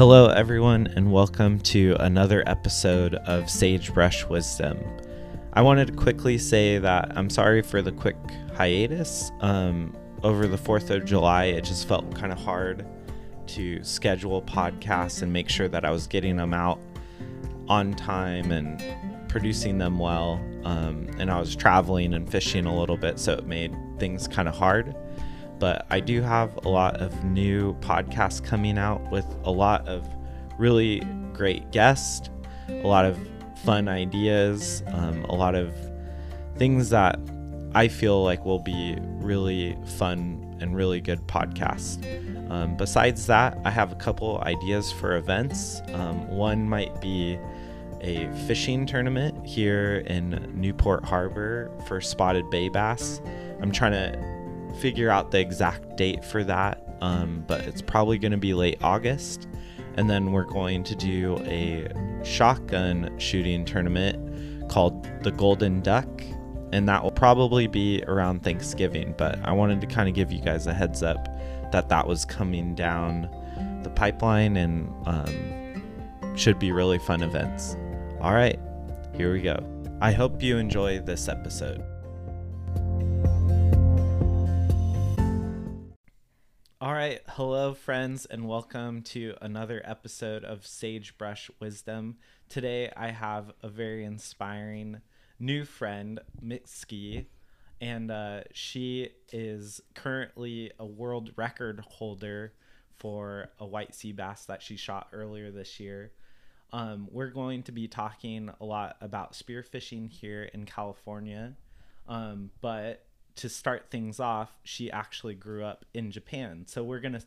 Hello, everyone, and welcome to another episode of Sagebrush Wisdom. I wanted to quickly say that I'm sorry for the quick hiatus. Um, over the 4th of July, it just felt kind of hard to schedule podcasts and make sure that I was getting them out on time and producing them well. Um, and I was traveling and fishing a little bit, so it made things kind of hard but I do have a lot of new podcasts coming out with a lot of really great guests, a lot of fun ideas, um, a lot of things that I feel like will be really fun and really good podcasts. Um, besides that, I have a couple ideas for events. Um, one might be a fishing tournament here in Newport Harbor for spotted bay bass. I'm trying to figure out the exact date for that, um, but it's probably going to be late August. And then we're going to do a shotgun shooting tournament called the Golden Duck. And that will probably be around Thanksgiving. But I wanted to kind of give you guys a heads up that that was coming down the pipeline and um, should be really fun events. All right, here we go. I hope you enjoy this episode. All right, hello, friends, and welcome to another episode of Sagebrush Wisdom. Today, I have a very inspiring new friend, Mitsuki, and uh, she is currently a world record holder for a white sea bass that she shot earlier this year. Um, we're going to be talking a lot about spearfishing here in California, um, but to start things off, she actually grew up in Japan. So we're going to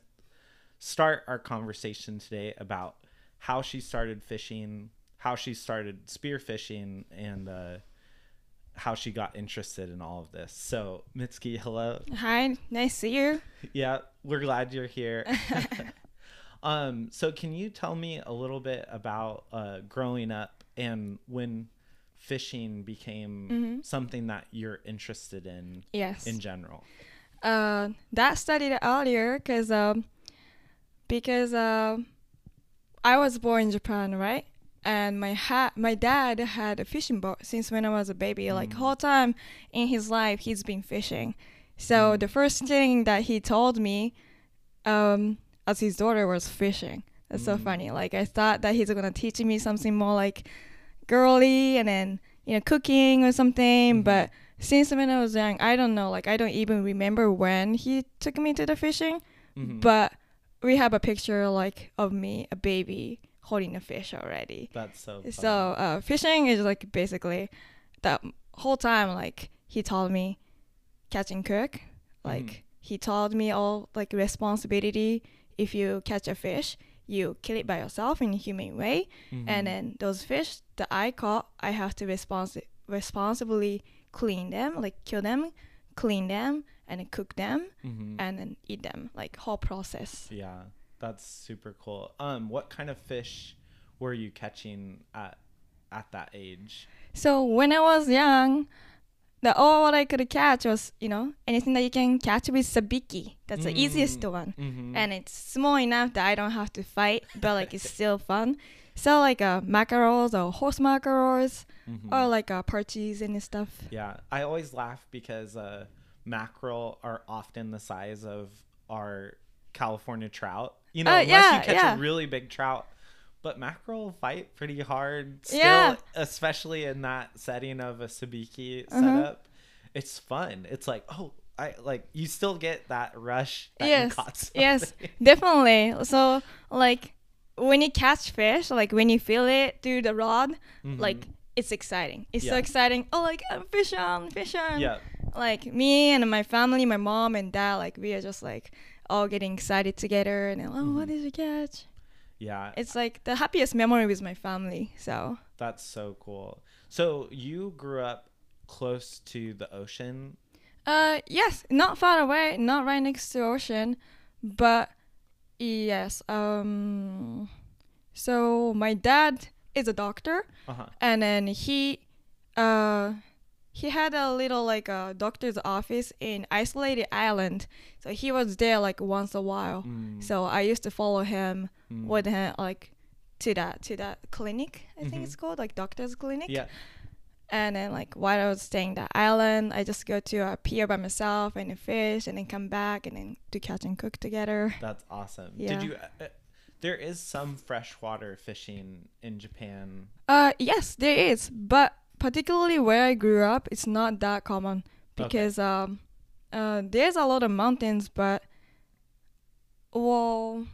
start our conversation today about how she started fishing, how she started spearfishing, and uh, how she got interested in all of this. So, Mitsuki, hello. Hi, nice to see you. Yeah, we're glad you're here. um, so, can you tell me a little bit about uh, growing up and when fishing became mm-hmm. something that you're interested in yes in general uh that started earlier because um because uh i was born in japan right and my ha- my dad had a fishing boat since when i was a baby mm. like whole time in his life he's been fishing so mm. the first thing that he told me um as his daughter was fishing that's mm. so funny like i thought that he's gonna teach me something more like girly and then you know cooking or something. Mm-hmm. But since when I was young, I don't know. Like I don't even remember when he took me to the fishing. Mm-hmm. But we have a picture like of me, a baby holding a fish already. That's so. Fun. So uh, fishing is like basically the whole time. Like he told me catching and cook. Like mm-hmm. he told me all like responsibility if you catch a fish you kill it by yourself in a humane way, mm-hmm. and then those fish that I caught, I have to respons- responsibly clean them, like kill them, clean them, and cook them, mm-hmm. and then eat them, like whole process. Yeah, that's super cool. Um, what kind of fish were you catching at at that age? So when I was young, the all what I could catch was you know anything that you can catch with sabiki. That's mm. the easiest one, mm-hmm. and it's small enough that I don't have to fight, but like it's still fun. So like uh, mackerels or horse mackerels mm-hmm. or like uh, parchies and stuff. Yeah, I always laugh because uh, mackerel are often the size of our California trout. You know, uh, unless yeah, you catch yeah. a really big trout, but mackerel fight pretty hard still, yeah. especially in that setting of a sabiki uh-huh. setup. It's fun. It's like, oh, I like you still get that rush that yes. Yes, definitely. So like when you catch fish, like when you feel it through the rod, mm-hmm. like it's exciting. It's yeah. so exciting. Oh, like I'm fishing, fishing. Yeah. Like me and my family, my mom and dad, like we are just like all getting excited together and oh, mm-hmm. what did you catch? Yeah. It's like the happiest memory with my family. So That's so cool. So you grew up close to the ocean? Uh yes, not far away, not right next to the ocean, but yes. Um so my dad is a doctor uh-huh. and then he uh he had a little like a doctor's office in isolated island. So he was there like once a while. Mm, So I used to follow him mm. with him like to that to that clinic. I think Mhm. it's called like doctor's clinic. Yeah. And then like while I was staying that island, I just go to a pier by myself and fish and then come back and then do catch and cook together. That's awesome. Yeah. Did you? Uh, uh, there is some freshwater fishing in Japan. Uh yes, there is, but particularly where I grew up, it's not that common Okay. because um uh there's a lot of mountains, but well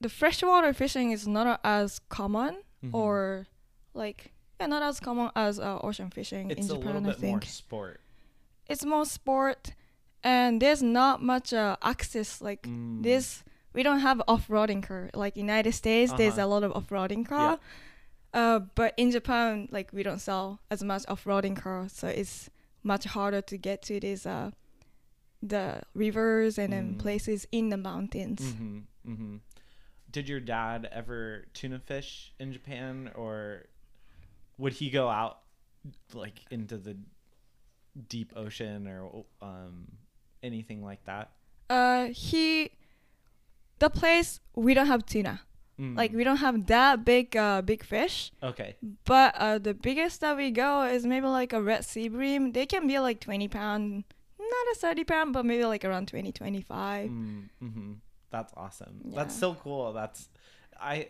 the freshwater fishing is not as common Mhm. or like yeah, not as common as uh, ocean fishing it's in a Japan. little I bit think more sport. it's more sport, and there's not much uh, access. Like Mm. this, we don't have off-roading car. Like United States, there's Uh-huh. a lot of off-roading car. Uh, but in Japan, like we don't sell as much off-roading cars, so it's much harder to get to these uh, the rivers and then Mm. places in the mountains. Mm-hmm. Mm-hmm. Did your dad ever tuna fish in Japan, or would he go out like into the deep ocean or um, anything like that? Uh, he, the place we don't have tuna. Mm. Like we don't have that big uh big fish. okay. But uh, the biggest that we go is maybe like a red sea bream. They can be like 20 pound, not a 30 pound, but maybe like around 20, 25. Mm, hmm That's awesome. Yeah. That's so cool. That's I.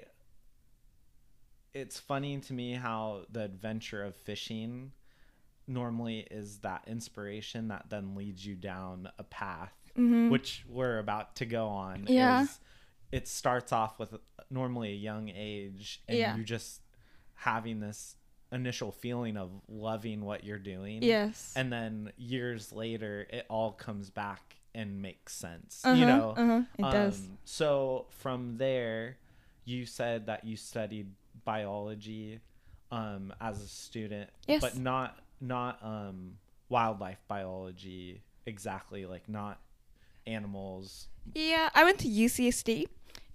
It's funny to me how the adventure of fishing normally is that inspiration that then leads you down a path, Mhm. which we're about to go on. Yeah. Is it starts off with normally a young age, and Yeah. you just having this initial feeling of loving what you're doing yes. and then years later it all comes back and makes sense uh-huh, you know uh-huh, it does. Um, so from there you said that you studied biology um as a student Yes. but not not um wildlife biology exactly like not animals Yeah, I went to UCSD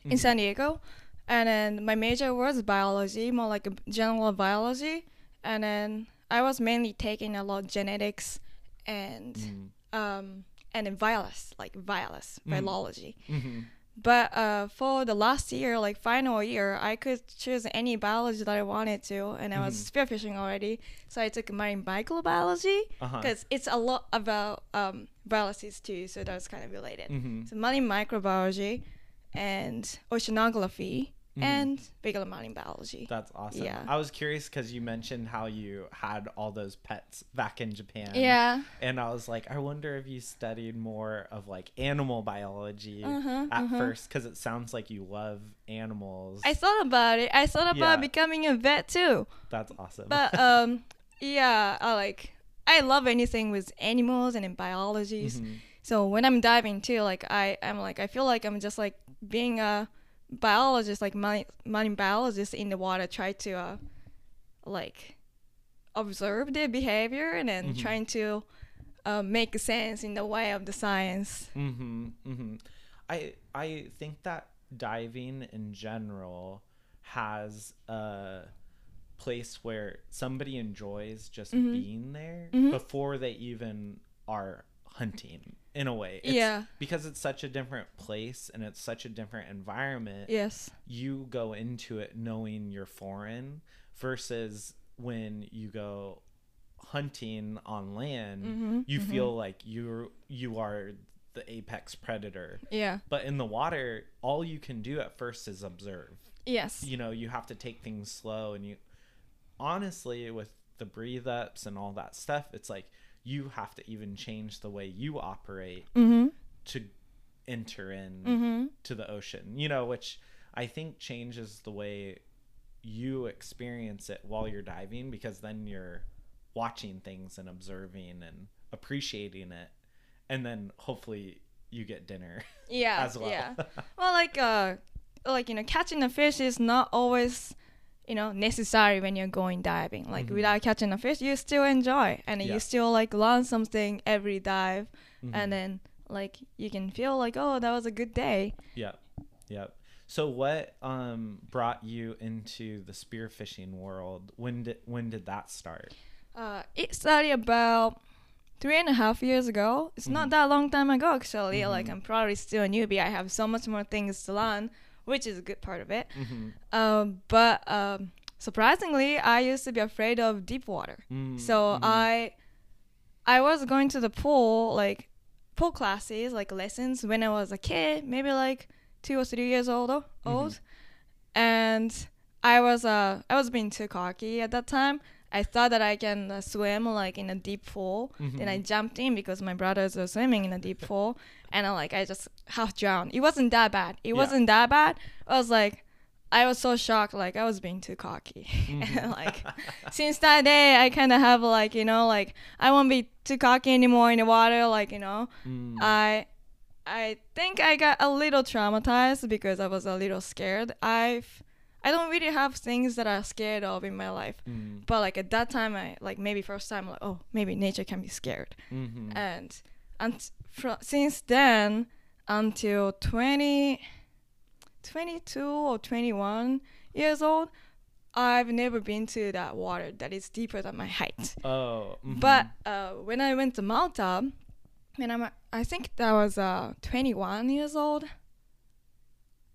in Mhm. San Diego, and then my major was biology, more like a general biology, and then I was mainly taking a lot of genetics and Mm. um and then virus, like virus Mhm. biology. Mhm. But uh, for the last year, like final year, I could choose any biology that I wanted to, and I was spearfishing already, so I took marine microbiology uh-huh because it's a lot about um, viruses too, so that's kind of related. Mhm. So marine microbiology and oceanography Mhm. and regular marine biology. That's awesome. Yeah. I was curious because you mentioned how you had all those pets back in Japan. yeah. And I was like, I wonder if you studied more of like animal biology Uh-huh, at uh-huh. first because it sounds like you love animals. I thought about it. I thought about Yeah. becoming a vet too. That's awesome. But um, yeah, I like I love anything with animals and in biologies. Mhm. So when I'm diving too, like I I'm like I feel like I'm just like being a biologist, like marine, marine biologist in the water, try to uh, like observe their behavior and then Mhm. trying to uh, make sense in the way of the science. Mm-hmm. Mm-hmm. I I think that diving in general has a place where somebody enjoys just Mhm. being there Mhm. before they even are hunting in a way. It's- yeah. Because it's such a different place and it's such a different environment. Yes. You go into it knowing you're foreign versus when you go hunting on land, Mhm, you mhm. feel like you're you are the apex predator. Yeah. But in the water, all you can do at first is observe. Yes. You know, you have to take things slow and you honestly with the breathe ups and all that stuff, it's like you have to even change the way you operate Mm-hmm. to enter in Mm-hmm. to the ocean, you know, which I think changes the way you experience it while you're diving because then you're watching things and observing and appreciating it. And then hopefully you get dinner Yeah. as well. Yeah. Well, like uh, like you know, catching a fish is not always, you know, necessary when you're going diving. Like Mhm. without catching a fish, you still enjoy, and Yeah. you still like learn something every dive, Mhm. and then like you can feel like, oh, that was a good day. Yep. Yep. So what um brought you into the spearfishing world? When did when did that start? Uh, it started about three and a half years ago. It's Mhm. not that long time ago actually. Like Mhm. I'm probably still a newbie. I have so much more things to learn, which is a good part of it. Mm-hmm. Um, but um, surprisingly, I used to be afraid of deep water. Mm-hmm. So I I was going to the pool like pool classes like lessons when I was a kid, maybe like two or three years old old, and I was uh I was being too cocky at that time. I thought that I can uh, swim like in a deep pool. Then I jumped in because my brothers were swimming in a deep pool, and I like I just half drowned. It wasn't that bad. It Yeah. wasn't that bad. I was like, I was so shocked. Like I was being too cocky, Mm-hmm. and like since that day, I kind of have like you know like I won't be too cocky anymore in the water. Like you know, Mm. I I think I got a little traumatized because I was a little scared. I've I don't really have things that I'm scared of in my life. Mm. But like at that time, I like maybe first time like oh maybe nature can be scared, Mhm. and and fro- since then until 20, 22 or 21 years old, I've never been to that water that is deeper than my height. Oh. But mhm. uh, when I went to Malta, when I'm I think that was uh 21 years old.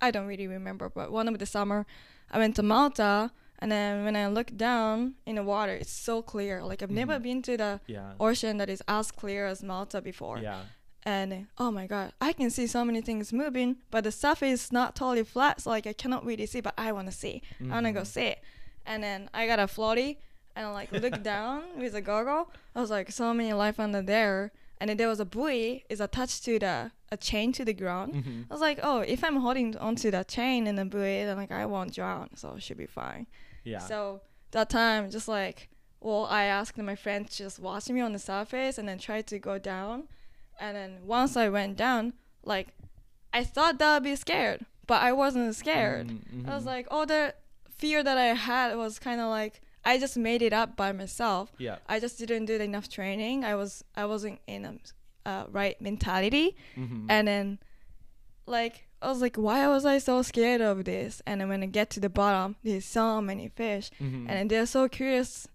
I don't really remember, but one of the summer, I went to Malta, and then when I looked down in the water, it's so clear. Like I've never Mhm. been to the yeah. ocean that is as clear as Malta before. Yeah. And oh my god, I can see so many things moving, but the stuff is not totally flat, so like I cannot really see. But I want to see. I want to go Mhm. see it. And then I got a floaty, and I like looked down with a goggle. I was like, so many life under there. And then there was a buoy is attached to the a chain to the ground. Mhm. I was like, oh, if I'm holding onto that chain and the buoy, then like I won't drown, so it should be fine. Yeah. So that time, just like, well, I asked my friend to just watch me on the surface and then try to go down. And then once I went down, like, I thought that I'd be scared, but I wasn't scared. Mhm, I was mhm. like, all the fear that I had was kind of like, I just made it up by myself. yeah. I just didn't do enough training. I was, I wasn't in a uh, right mentality Mhm. and then like I was like, why was I so scared of this? And then when I get to the bottom, there's so many fish, Mhm. and then they're so curious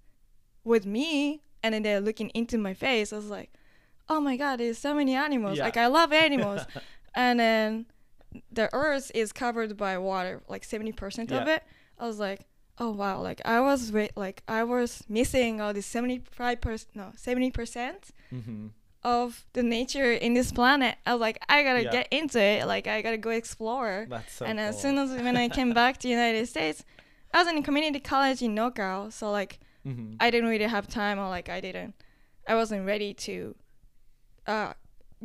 with me, and then they're looking into my face. I was like, oh my god, there's so many animals. Yeah. Like I love animals, and then the earth is covered by water, like seventy percent of it. I was like. Oh wow! Like I was wait, like I was missing all this seventy five percent, no seventy percent Mhm. of the nature in this planet. I was like, I gotta Yeah. get into it. Like, I gotta go explore. That's so and cool. as soon as when I came back to the United States, I was in a community college in NorCal, so like Mhm. I didn't really have time, or like I didn't, I wasn't ready to, uh,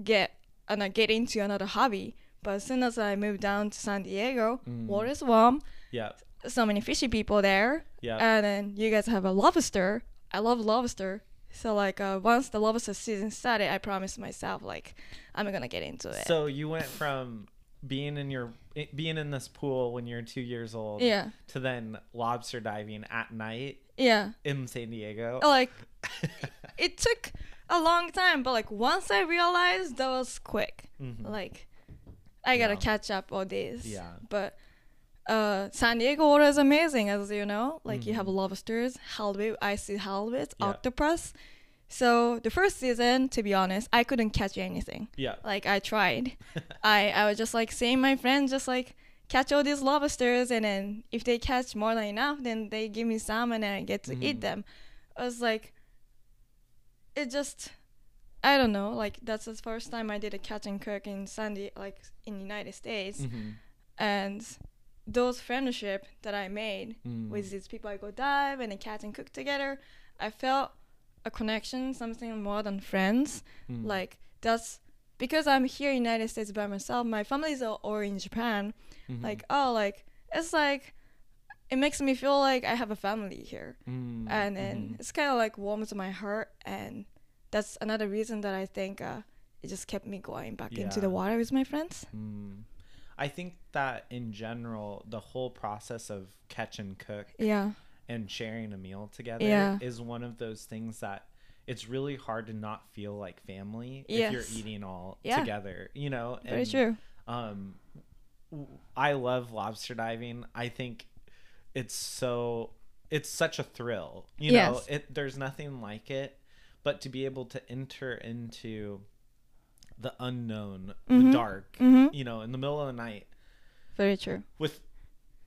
get and uh, get into another hobby. But as soon as I moved down to San Diego, Mm. water's warm, yeah. So many fishy people there, Yeah. and then you guys have a lobster. I love lobster. So like uh, once the lobster season started, I promised myself like I'm gonna get into it. So you went from being in your being in this pool when you're two years old yeah, to then lobster diving at night yeah. in San Diego. Like it took a long time, but like once I realized that was quick. Mhm. Like I gotta catch up all this. Yeah. But uh, San Diego water is amazing, as you know. Like you have Mhm. lobsters, halibut, icy halibut, Yeah. octopus. So the first season, to be honest, I couldn't catch anything. yeah. Like I tried. I I was just like seeing my friends just like catch all these lobsters, and then if they catch more than enough, then they give me some, and I get to eat Mhm. them. I was like, it just, I don't know. Like that's the first time I did a catch and cook in Sandy, like in the United States, Mhm. and those friendship that I made Mm. with these people I go dive and catch and cook together, I felt a connection, something more than friends. Mm. Like that's because I'm here in United States by myself. My family's all all in Japan. Mhm. Like oh, like it's like it makes me feel like I have a family here, Mm. and then Mhm. it's kind of like warms my heart, and that's another reason that I think uh, it just kept me going back into the water with my friends. Mm. I think that in general, the whole process of catch and cook Yeah, and sharing a meal together Yeah. is one of those things that it's really hard to not feel like family if you're eating all Yeah. together, you know? very true. Um, I love lobster diving. I think it's so it's such a thrill. You know, it there's nothing like it, but to be able to enter into the unknown, Mhm. the dark, Mhm. you know, in the middle of the night Very true. with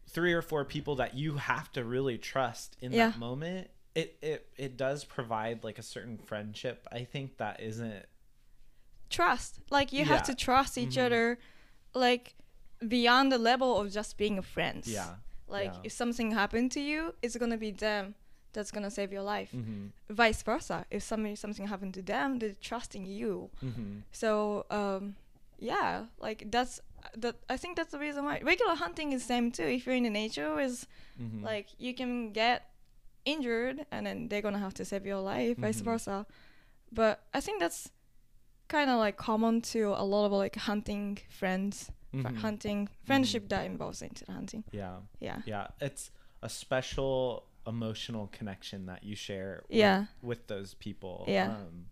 three or four people that you have to really trust in Yeah. that moment. It, it it does provide like a certain friendship. I think that isn't Trust. Like you Yeah. have to trust each Mhm. other, like beyond the level of just being friends. yeah. Like yeah. if something happened to you, it's gonna be them that's gonna save your life. Mm-hmm. Vice versa. If somebody something happened to them, they're trusting you. Mm-hmm. So um, yeah, like that's that. I think that's the reason why regular hunting is same too. If you're in the nature, is Mm-hmm. like you can get injured and then they're gonna have to save your life, vice Mhm. versa. But I think that's kind of like common to a lot of like hunting friends, fr- Mhm. hunting friendship that involves into hunting. Yeah. Yeah. Yeah. It's a special emotional connection that you share Yeah. with those people. Yeah. Um,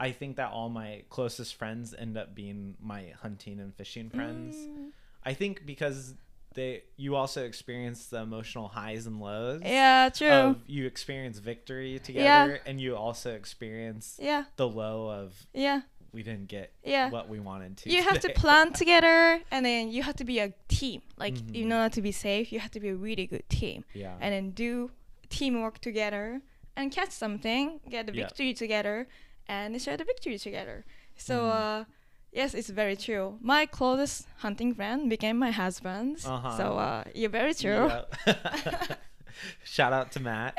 I think that all my closest friends end up being my hunting and fishing friends. Mm. I think because they you also experience the emotional highs and lows. Yeah, true. Of you experience victory together and you also experience yeah, the low of yeah, we didn't get yeah. what we wanted to. you have to plan together and then you have to be a team. Like Mhm. in order to be safe, you have to be a really good team. Yeah. and then do teamwork together and catch something, get the Yeah. victory together, and share the victory together. So, Mhm. uh, yes, it's very true. My closest hunting friend became my husband. Uh-huh. So, uh, you're very true. Yeah. Shout out to Matt.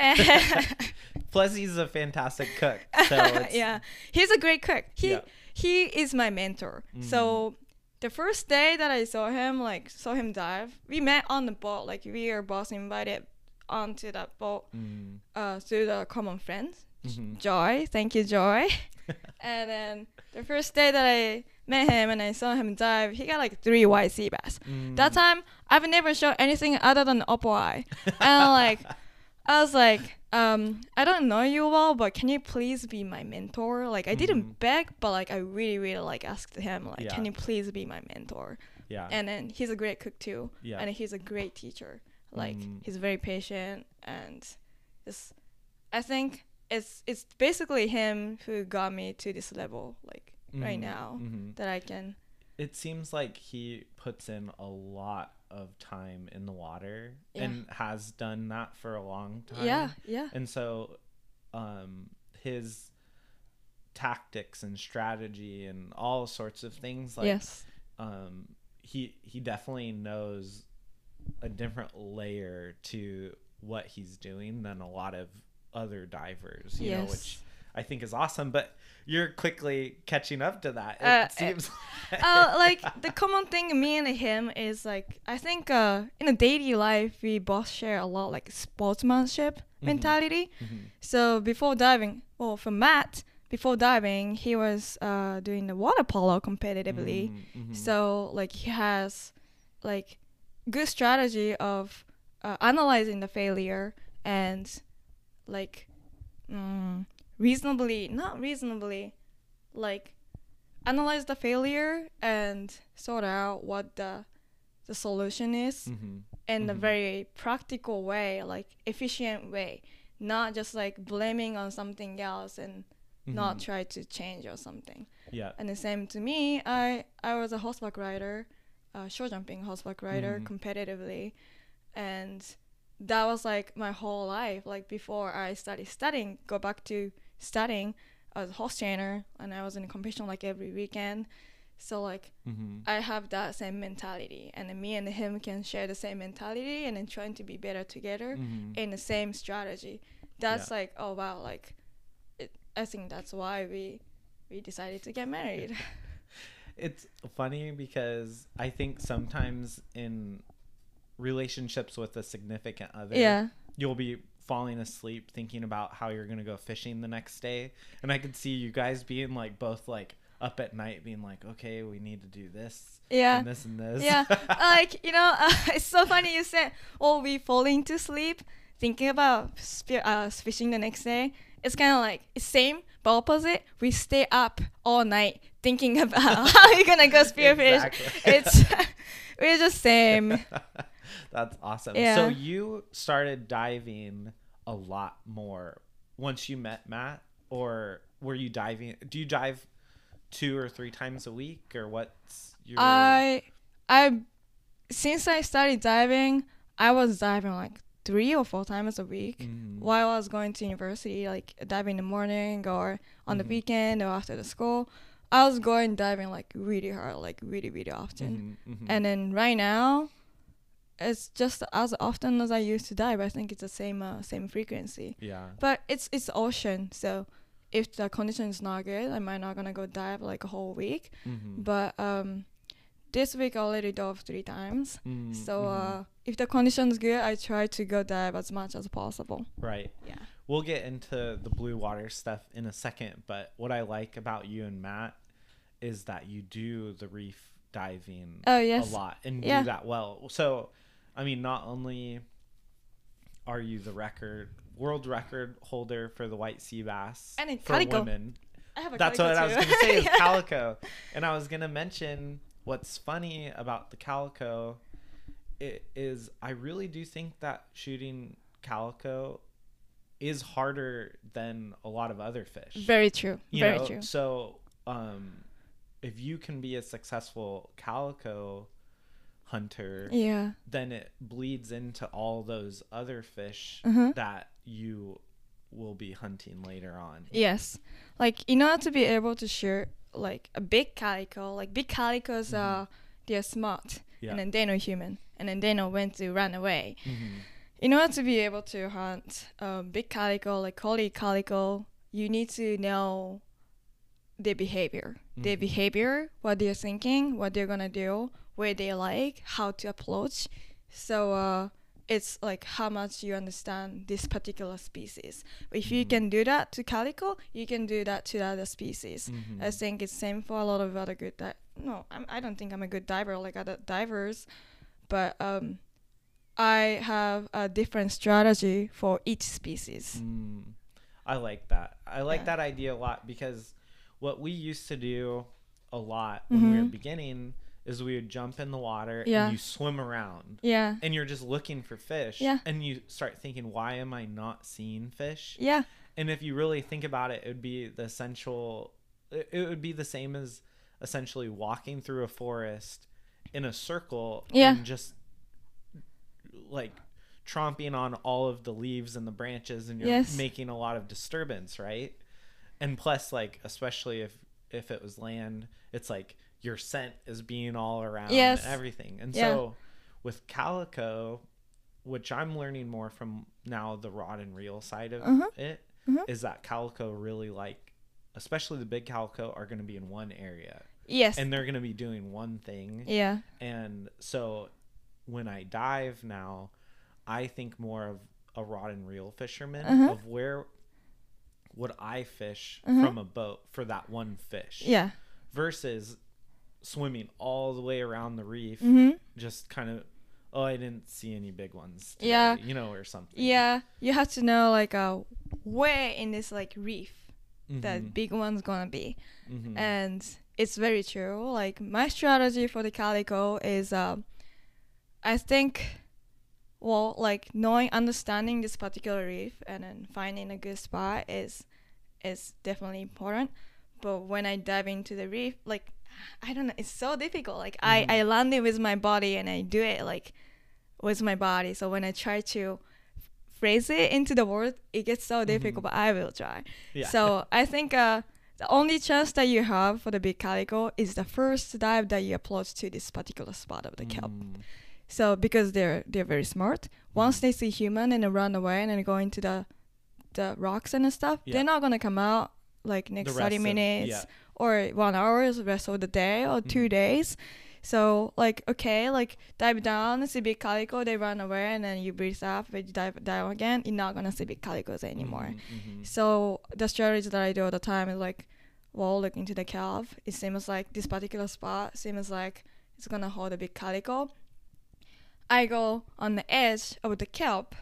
Plus, he's a fantastic cook. So it's, yeah, he's a great cook. He Yeah. He is my mentor. So the first day that I saw him, like saw him dive, we met on the boat. Like we are both invited onto that boat Mm, uh, through the common friends. mhm. Joy. Thank you, Joy. and then the first day that I met him and I saw him dive, he got like three white sea bass. That Mm. time, I've never shot anything other than opaleye. And like, I was like, um, I don't know you well, but can you please be my mentor? Like, I didn't beg, but like, I really, really like asked him, like, Yeah. can you please be my mentor? yeah. And then he's a great cook too, yeah. and he's a great teacher. Like, Mm. he's very patient and just, I think it's it's basically him who got me to this level, like right Mhm, now, mhm. that I can. It seems like he puts in a lot of time in the water Yeah. and has done that for a long time. Yeah, yeah, And so um his tactics and strategy and all sorts of things like yes, um he he definitely knows a different layer to what he's doing than a lot of other divers, you know, yes. which I think is awesome, but you're quickly catching up to that. It Uh, seems uh, like the common thing me and him is like I think uh, in a daily life we both share a lot like sportsmanship Mhm. mentality. Mhm. So before diving, well, for Matt, before diving, he was uh, doing the water polo competitively. Mhm, mhm. So like he has like good strategy of uh, analyzing the failure and like mm, reasonably, not reasonably, like analyze the failure and sort out what the the solution is Mhm. in a Mhm. very practical way, like efficient way, not just like blaming on something else and not Mhm. try to change or something. yeah. And the same to me, I I was a horseback rider, uh, show jumping horseback rider Mhm. competitively, and that was like my whole life. Like before I started studying, go back to studying, I was a horse trainer, and I was in a competition like every weekend. So like Mhm. I have that same mentality, and then me and him can share the same mentality, and then trying to be better together Mhm. in the same strategy. That's like oh wow, like it, I think that's why we we decided to get married. It's funny because I think sometimes in relationships with a significant other, yeah, you'll be falling asleep thinking about how you're gonna go fishing the next day, and I could see you guys being like both like up at night, being like, okay, we need to do this yeah, and this and this. yeah. like you know, uh, it's so funny you said, "Oh, we falling to sleep thinking about spe- uh, fishing the next day." It's kind of like it's same but opposite. We stay up all night thinking about how we're gonna go spearfish. Exactly. It's we're just same. That's awesome. Yeah. So you started diving a lot more once you met Matt, or were you diving? Do you dive two or three times a week, or what's your? I I since I started diving, I was diving like three or four times a week Mhm. while I was going to university, like diving in the morning or on the Mhm. weekend or after the school. I was going diving like really hard, like really really often. Mhm, mhm. And then right now, it's just as often as I used to dive. I think it's the same uh, same frequency. yeah. But it's it's ocean, so if the condition is not good, I might not gonna go dive like a whole week. Mhm. But um, this week I already dove three times. Mhm, So uh, if the condition is good, I try to go dive as much as possible. right. Yeah. We'll get into the blue water stuff in a second, but what I like about you and Matt is that you do the reef diving Oh yes. a lot and Yeah. do that well. So, I mean, not only are you the record world record holder for the white sea bass And in for calico. women, I have a that's what calico I was going to say is Yeah. calico, and I was going to mention what's funny about the calico. It is I really do think that shooting calico is harder than a lot of other fish. Very true. You Very know, true. So, um, if you can be a successful calico hunter, Yeah. then it bleeds into all those other fish Uh-huh. that you will be hunting later on. Yes. Like in order to be able to shoot like a big calico, like big calicos are they're smart Mm-hmm. Yeah. and then they know human and then they know when to run away. Mhm. In order to be able to hunt a big calico, like collie calico, you need to know their behavior. Their Mhm. behavior, what they're thinking, what they're gonna do, where they like, how to approach. So uh, it's like how much you understand this particular species. If you Mhm. can do that to calico, you can do that to other species. Mhm. I think it's same for a lot of other good. Di- no, I'm, I don't think I'm a good diver like other divers, but um, I have a different strategy for each species. Mm, I like that. I like Yeah. that idea a lot because what we used to do a lot when we were Mhm. beginning is we would jump in the water Yeah. and you swim around Yeah, and you're just looking for fish Yeah. and you start thinking why am I not seeing fish? yeah, And if you really think about it, it would be the essential it it would be the same as essentially walking through a forest in a circle Yeah. and just like tromping on all of the leaves and the branches and you're Yes. making a lot of disturbance, right? And plus like especially if if it was land, it's like your scent is being all around Yes. and everything. And Yeah. so with calico, which I'm learning more from now the rod and reel side of Uh-huh. it, is Mhm. that calico really like especially the big calico are going to be in one area yes, and they're going to be doing one thing yeah, and so when i dive now i think more of a rod and reel fisherman Uh-huh. of where would i fish Uh-huh. from a boat for that one fish yeah. versus swimming all the way around the reef Mm-hmm. just kind of oh i didn't see any big ones today, Yeah. you know or something Yeah, you have to know like uh, where in this like reef Mhm. that big one's gonna be. Mhm. and it's very true. Like my strategy for the calico is, um, I think, well, like knowing, understanding this particular reef and then finding a good spot is is definitely important. But when I dive into the reef, like I don't know, it's so difficult. Like I Mhm. I land it with my body and I do it like with my body. So when I try to phrase it into the word, it gets so difficult. But I will try. yeah So I think uh, the only chance that you have for the big calico is the first dive that you approach to this particular spot of the kelp. Mm. So because they're they're very smart, once they see human and they run away and then go into the the rocks and stuff, Yeah. they're not gonna come out like next thirty of- minutes yeah. or one hour, the rest of the day or two Mhm. days. So like okay, like dive down, see big calico, they run away, and then you breathe up, but you dive down again, you're not gonna see big calicos anymore. Mhm, mhm. So the strategy that I do all the time is like, well, look into the kelp. It seems like this particular spot seems like it's gonna hold a big calico. I go on the edge of the kelp,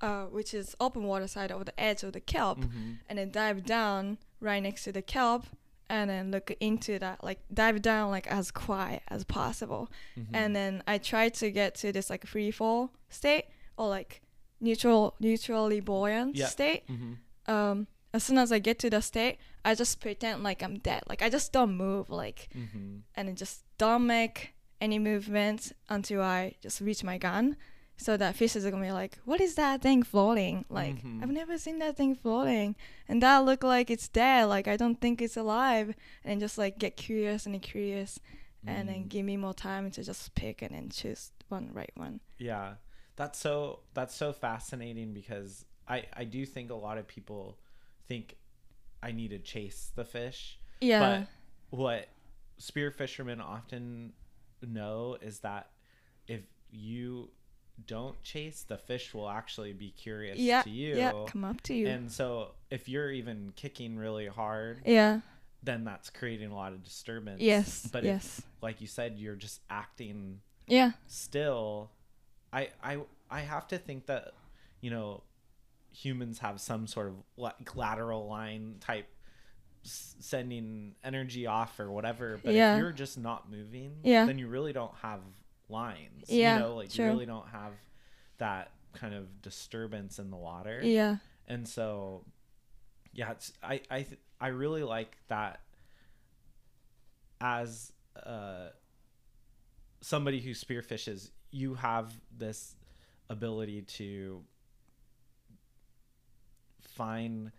uh, which is open water side of the edge of the kelp, Mhm. and then dive down right next to the kelp, and then look into that, like dive down like as quiet as possible, Mhm. and then I try to get to this like free fall state or like neutral neutrally buoyant Yeah. state. Mm-hmm. Um, as soon as I get to the state, I just pretend like I'm dead. Like I just don't move. Like Mm-hmm. and I just don't make any movements until I just reach my gun. So that fish is gonna be like, "What is that thing floating? Like Mhm. I've never seen that thing floating, and that look like it's dead. Like I don't think it's alive." And just like get curious and curious, and then Mm. give me more time to just pick and then choose one right one. Yeah, that's so that's so fascinating because I I do think a lot of people think I need to chase the fish, Yeah. but what spear fishermen often know is that if you don't chase, the fish will actually be curious yeah. to you. Yeah. Come up to you. And so if you're even kicking really hard, yeah. then that's creating a lot of disturbance. Yes. But yes. if, like you said, you're just acting yeah. still I I I have to think that you know humans have some sort of like lateral line type sending energy off or whatever but Yeah. if you're just not moving Yeah. then you really don't have lines Yeah, you know like true. you really don't have that kind of disturbance in the water Yeah. and so yeah it's i i th- i really like that as uh somebody who spearfishes you have this ability to find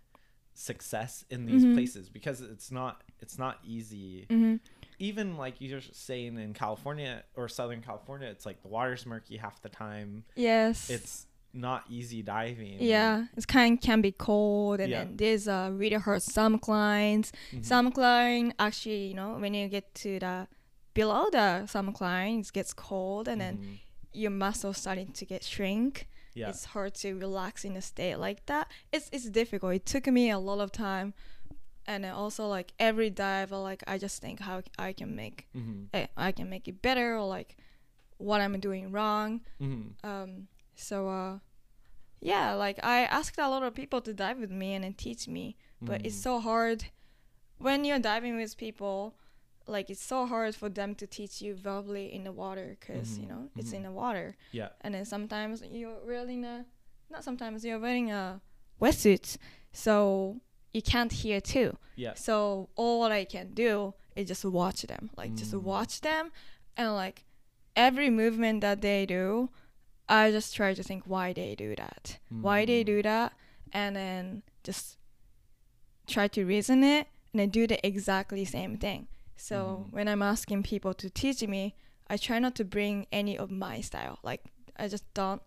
success in these Mhm. places because it's not it's not easy hmm even like you're saying in california or southern california it's like the water's murky half the time Yes. it's not easy diving Yeah, it's kind can be cold, and Yeah. then there's uh, really hurt thermoclines. Mhm. Thermocline actually, you know, when you get to the below the thermoclines, it gets cold, and then Mhm. your muscles starting to get shrink. yeah It's hard to relax in a state like that. It's it's difficult. It took me a lot of time, and also like every dive, I like I just think how I can make hmm eh, I can make it better, or like what I'm doing wrong. hmm Um, so uh, yeah, like I asked a lot of people to dive with me and then teach me, but it's Mhm. so hard when you're diving with people. Like it's so hard for them to teach you verbally in the water because you Mhm, know it's in the water, yeah and then sometimes you're wearing a, not sometimes you're wearing a wetsuit, so you can't hear too. yeah So all I can do is just watch them, like just Mm. watch them, and like every movement that they do, I just try to think why they do that, why they Mm. do that, and then just try to reason it and then do the exactly same thing. So Mhm. when I'm asking people to teach me, I try not to bring any of my style. Like I just don't.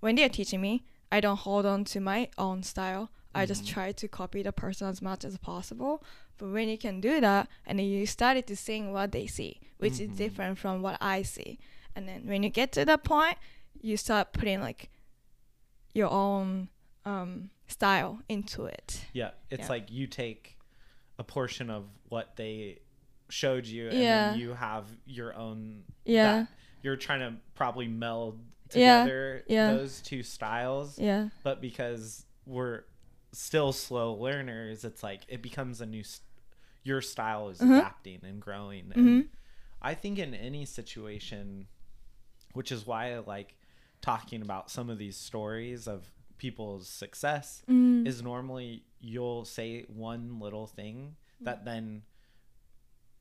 When they're teaching me, I don't hold on to my own style. I just Mhm. try to copy the person as much as possible. But when you can do that, and then you started to sing what they see, which Mhm. is different from what I see, and then when you get to that point, you start putting like your own um, style into it. Yeah, it's Yeah. like you take a portion of what they showed you, and Yeah. then you have your own. Yeah. that- you're trying to probably meld together yeah. those two styles, Yeah. but because we're still slow learners, it's like it becomes a new. St- your style is Mhm. adapting and growing, and Mhm. I think in any situation, which is why I like talking about some of these stories of people's success Mm. is normally you'll say one little thing that then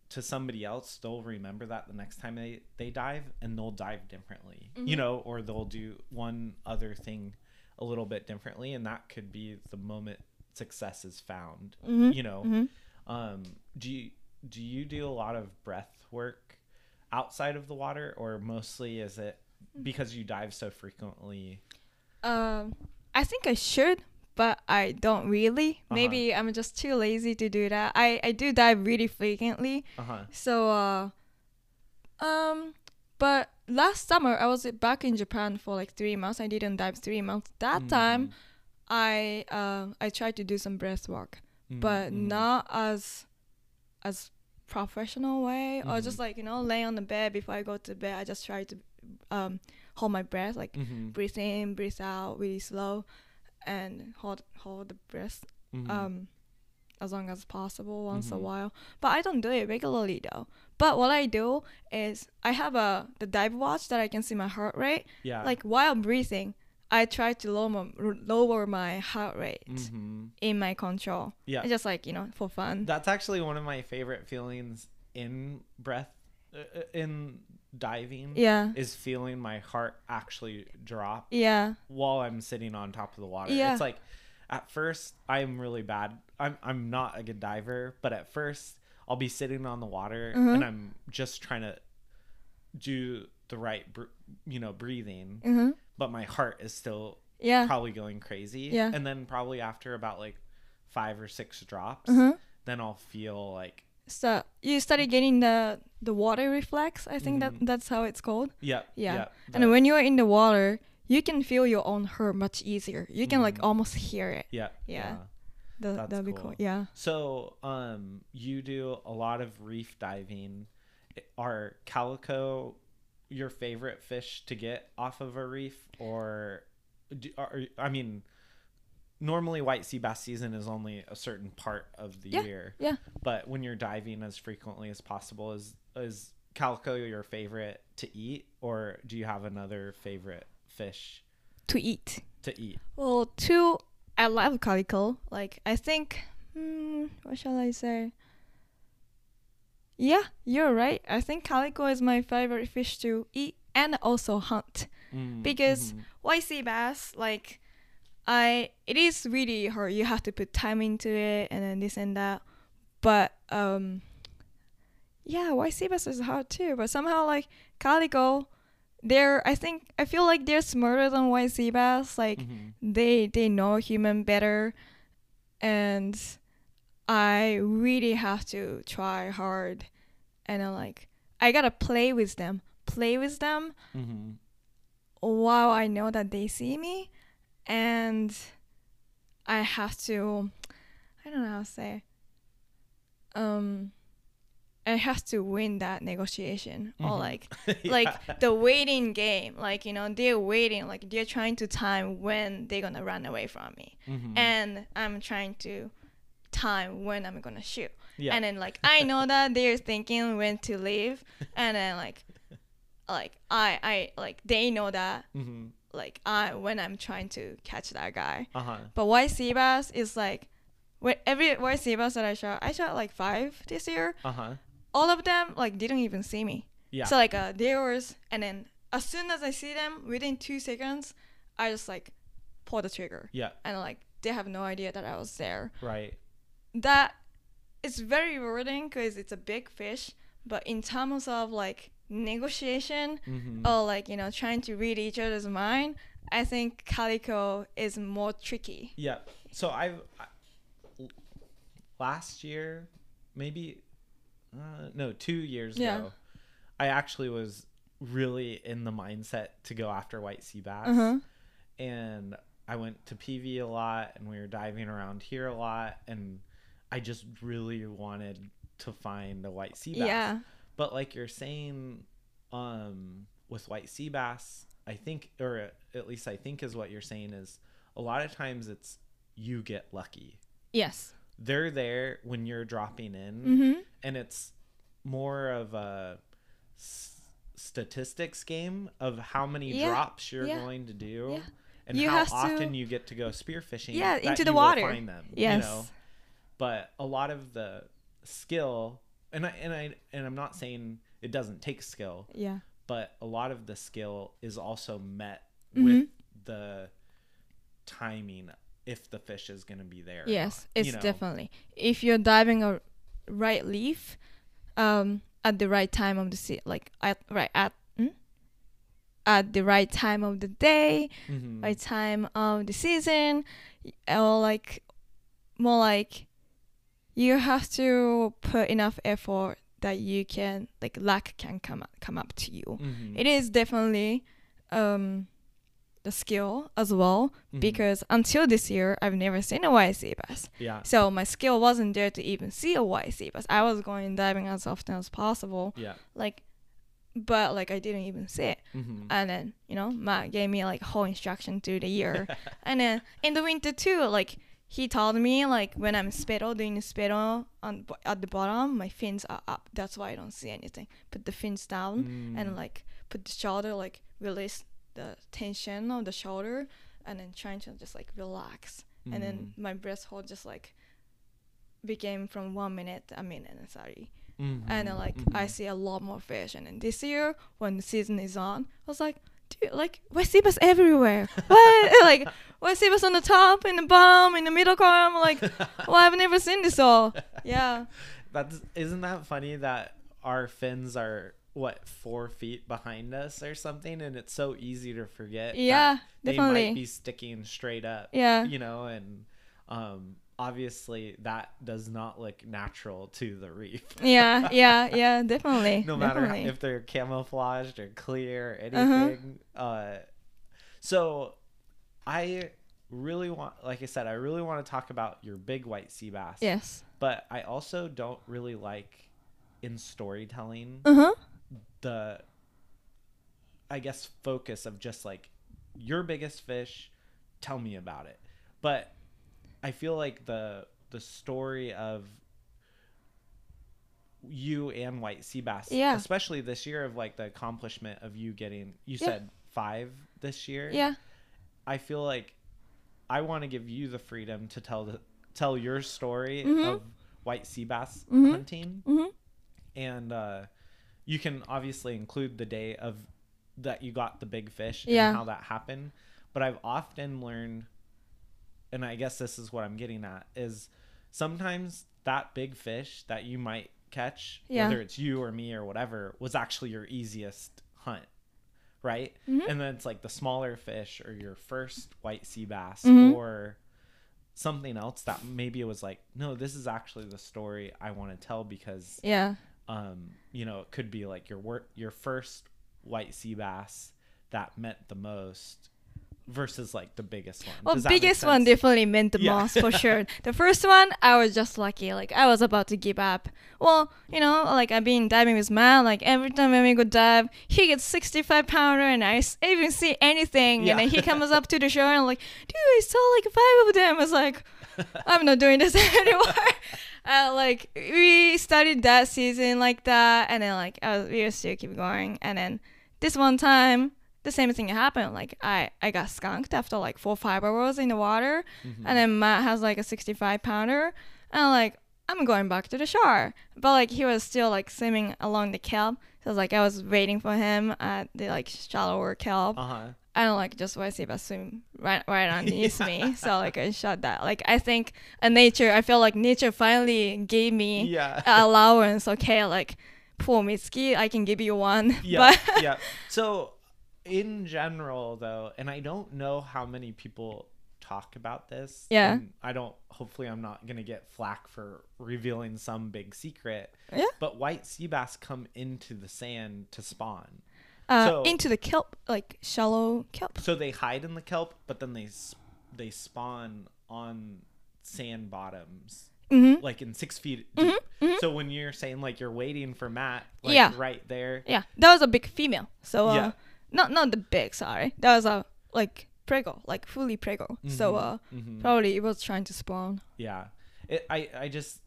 to somebody else they'll remember that the next time they they dive and they'll dive differently you Mhm. know or they'll do one other thing a little bit differently and that could be the moment success is found Mhm. you know Mhm. um do you do you do a lot of breath work outside of the water or mostly is it because you dive so frequently Um, I think I should, but I don't really. Uh-huh. Maybe I'm just too lazy to do that. I, I do dive really frequently. uh-huh So, uh, um, but last summer I was back in Japan for like three months. I didn't dive three months. That time, Mhm. I uh, I tried to do some breath work, Mhm, but mhm. not as as professional way or Mhm. just like you know lay on the bed before I go to bed. I just try to um hold my breath like Mhm, breathe in, breathe out really slow, and hold hold the breath mhm. um as long as possible once a Mhm. while. But I don't do it regularly though. But what I do is I have a the dive watch that I can see my heart rate. yeah Like while breathing, I try to lower lower my heart rate hmm in my control. Yeah. It's just like you know for fun. That's actually one of my favorite feelings in breath uh, uh, in diving. yeah. Is feeling my heart actually drop Yeah. while I'm sitting on top of the water. Yeah. It's like at first I'm really bad. I'm I'm not a good diver, but at first I'll be sitting on the water Mhm. and I'm just trying to do the right br- you know breathing, hmm but my heart is still Yeah. probably going crazy. Yeah. And then probably after about like 5 or 6 drops, hmm then I'll feel like So you started getting the the water reflex. I think that that's how it's called. yep, Yeah. yep, and when you're in the water, you can feel your own hurt much easier. You can like Mhm. almost hear it. yeah, Yeah. That That's that'd be cool. cool. Yeah. So, um, you do a lot of reef diving. Are calico your favorite fish to get off of a reef, or do, are, I mean, normally white sea bass season is only a certain part of the Yeah, year. yeah. But when you're diving as frequently as possible, is is calico your favorite to eat, or do you have another favorite fish To eat. to eat? Well, two. I love calico. Like I think. Hmm, what shall I say? Yeah, you're right. I think calico is my favorite fish to eat and also hunt. Mm, Because- mhm. White sea bass, like, I it is really hard. You have to put time into it and then this and that. But um, yeah, white sea bass is hard too. But somehow like calico, they're I think I feel like they're smarter than white bass. Like Mhm. they they know human better and i really have to try hard and then like i gotta play with them play with them mm-hmm. while i know that they see me and i have to i don't know how to say um i has to win that negotiation or Mhm. like Yeah. like the waiting game like you know they're waiting like they're trying to time when they're gonna run away from me Mhm. and i'm trying to time when i'm gonna shoot yeah. and then like i know that they're thinking when to leave and then like like i i like they know that Mhm. like i when i'm trying to catch that guy Uh-huh. but why sea bass is like when every white sea bass that i shot i shot like five this year Uh-huh. All of them like didn't even see me Yeah. so like uh, there was, and then as soon as I see them, within two seconds, I just like pull the trigger, yeah. and like they have no idea that I was there. Right. That it's very rewarding because it's a big fish, but in terms of like negotiation Mhm. or like you know trying to read each other's mind, I think calico is more tricky. Yeah. So I've I, last year, maybe uh, no, two years Yeah. ago, I actually was really in the mindset to go after white sea bass, Uh huh. and I went to PV a lot, and we were diving around here a lot, and I just really wanted to find a white sea bass. Yeah. But like you're saying, um, with white sea bass, I think, or at least I think is what you're saying is a lot of times it's you get lucky. Yes. They're there when you're dropping in, Mhm. and it's more of a s- statistics game of how many Yeah, drops you're yeah, going to do. yeah. And You how have to- often you get to go spearfishing. Yeah, into the water. Find them, Yes. You know? but a lot of the skill and I and I and I'm not saying it doesn't take skill, Yeah. but a lot of the skill is also met Mhm. with the timing if the fish is going to be there. Yes, it's you know? definitely. If you're diving a right leaf, um, at the right time of the sea, like at right at hmm? at the right time of the day, Mhm. right time of the season, or like more like you have to put enough effort that you can like luck can come up, come up to you. Mhm. It is definitely um the skill as well Mhm. because until this year I've never seen a sea bass. yeah. So my skill wasn't there to even see a sea bass. I was going diving as often as possible, Yeah. like, but like I didn't even see it. Mhm. And then you know Matt gave me like whole instruction through the year, and then in the winter too, like he told me like when I'm spittle doing the spittle on at the bottom, my fins are up. That's why I don't see anything. Put the fins down Mm. and like put the shoulder like release the tension of the shoulder and then trying to just like relax. And then Mm. my breath hold just like became from one minute a minute sorry. Mhm. and then like I Mhm. see a lot more fish. And then this year when the season is on I was like dude like white sea bass everywhere? What? Like sea bass on the top in the bottom in the middle column? Like well I've never seen this all. Yeah. That's isn't that funny that our fins are what four feet behind us or something, and it's so easy to forget. yeah they definitely might be sticking straight up. yeah You know, and um, obviously that does not look natural to the reef. yeah yeah yeah definitely no matter definitely. if they're camouflaged or clear or Uh-huh. anything. uh so I really want, like I said, I really want to talk about your big white sea bass. yes but I also don't really like in storytelling uh-huh the I guess focus of just like your biggest fish, tell me about it. But I feel like the the story of you and white sea bass, Yeah. especially this year of like the accomplishment of you getting you Yeah. said 5 this year. yeah I feel like I want to give you the freedom to tell the tell your story Mhm. of white sea bass Mhm. hunting, mm-hmm and uh, you can obviously include the day of that you got the big fish Yeah. and how that happened. But I've often learned, and I guess this is what I'm getting at, is sometimes that big fish that you might catch, Yeah. whether it's you or me or whatever, was actually your easiest hunt. Right? Mhm. And then it's like the smaller fish or your first white sea bass Mhm. or something else that maybe it was like, no, this is actually the story I want to tell because yeah um, you know, it could be like your work, your first white sea bass that meant the most versus like the biggest one. Well, biggest one definitely meant the Yeah. most for sure. The first one, I was just lucky. Like I was about to give up. Well, you know, like I've been diving with Matt. Like every time when we go dive, he gets 65 pounder, and I even see anything. Yeah. And then he comes up to the shore and I'm like, dude, I saw like five of them. I was like, I'm not doing this anymore. Uh, like we started that season like that, and then like I was, we were still keep going, and then this one time the same thing happened. Like I I got skunked after like four five hours in the water, Mhm. and then Matt has like a 65 pounder, and I'm like I'm going back to the shore, but like he was still like swimming along the kelp. So like I was waiting for him at the like shallower kelp. uh-huh. I don't like just see swim right right underneath me. So like I shot that. Like I think uh, nature. I feel like nature finally gave me Yeah. allowance. Okay, like poor Mitsuki, I can give you one. yeah. But yeah. So in general though, and I don't know how many people talk about this. Yeah. and I don't hopefully I'm not gonna get flack for revealing some big secret. Yeah. But white sea bass come into the sand to spawn. Uh, So- into the kelp, like shallow kelp. So they hide in the kelp, but then they they spawn on sand bottoms, Mm-hmm. like in six feet deep. Mhm, mhm. So when you're saying like you're waiting for Matt, like Yeah. right there, Yeah, that was a big female. So uh, Yeah. not not the big. Sorry, that was a like prego, like fully prego. So Mhm, uh, mhm. probably it was trying to spawn. yeah, it, I I just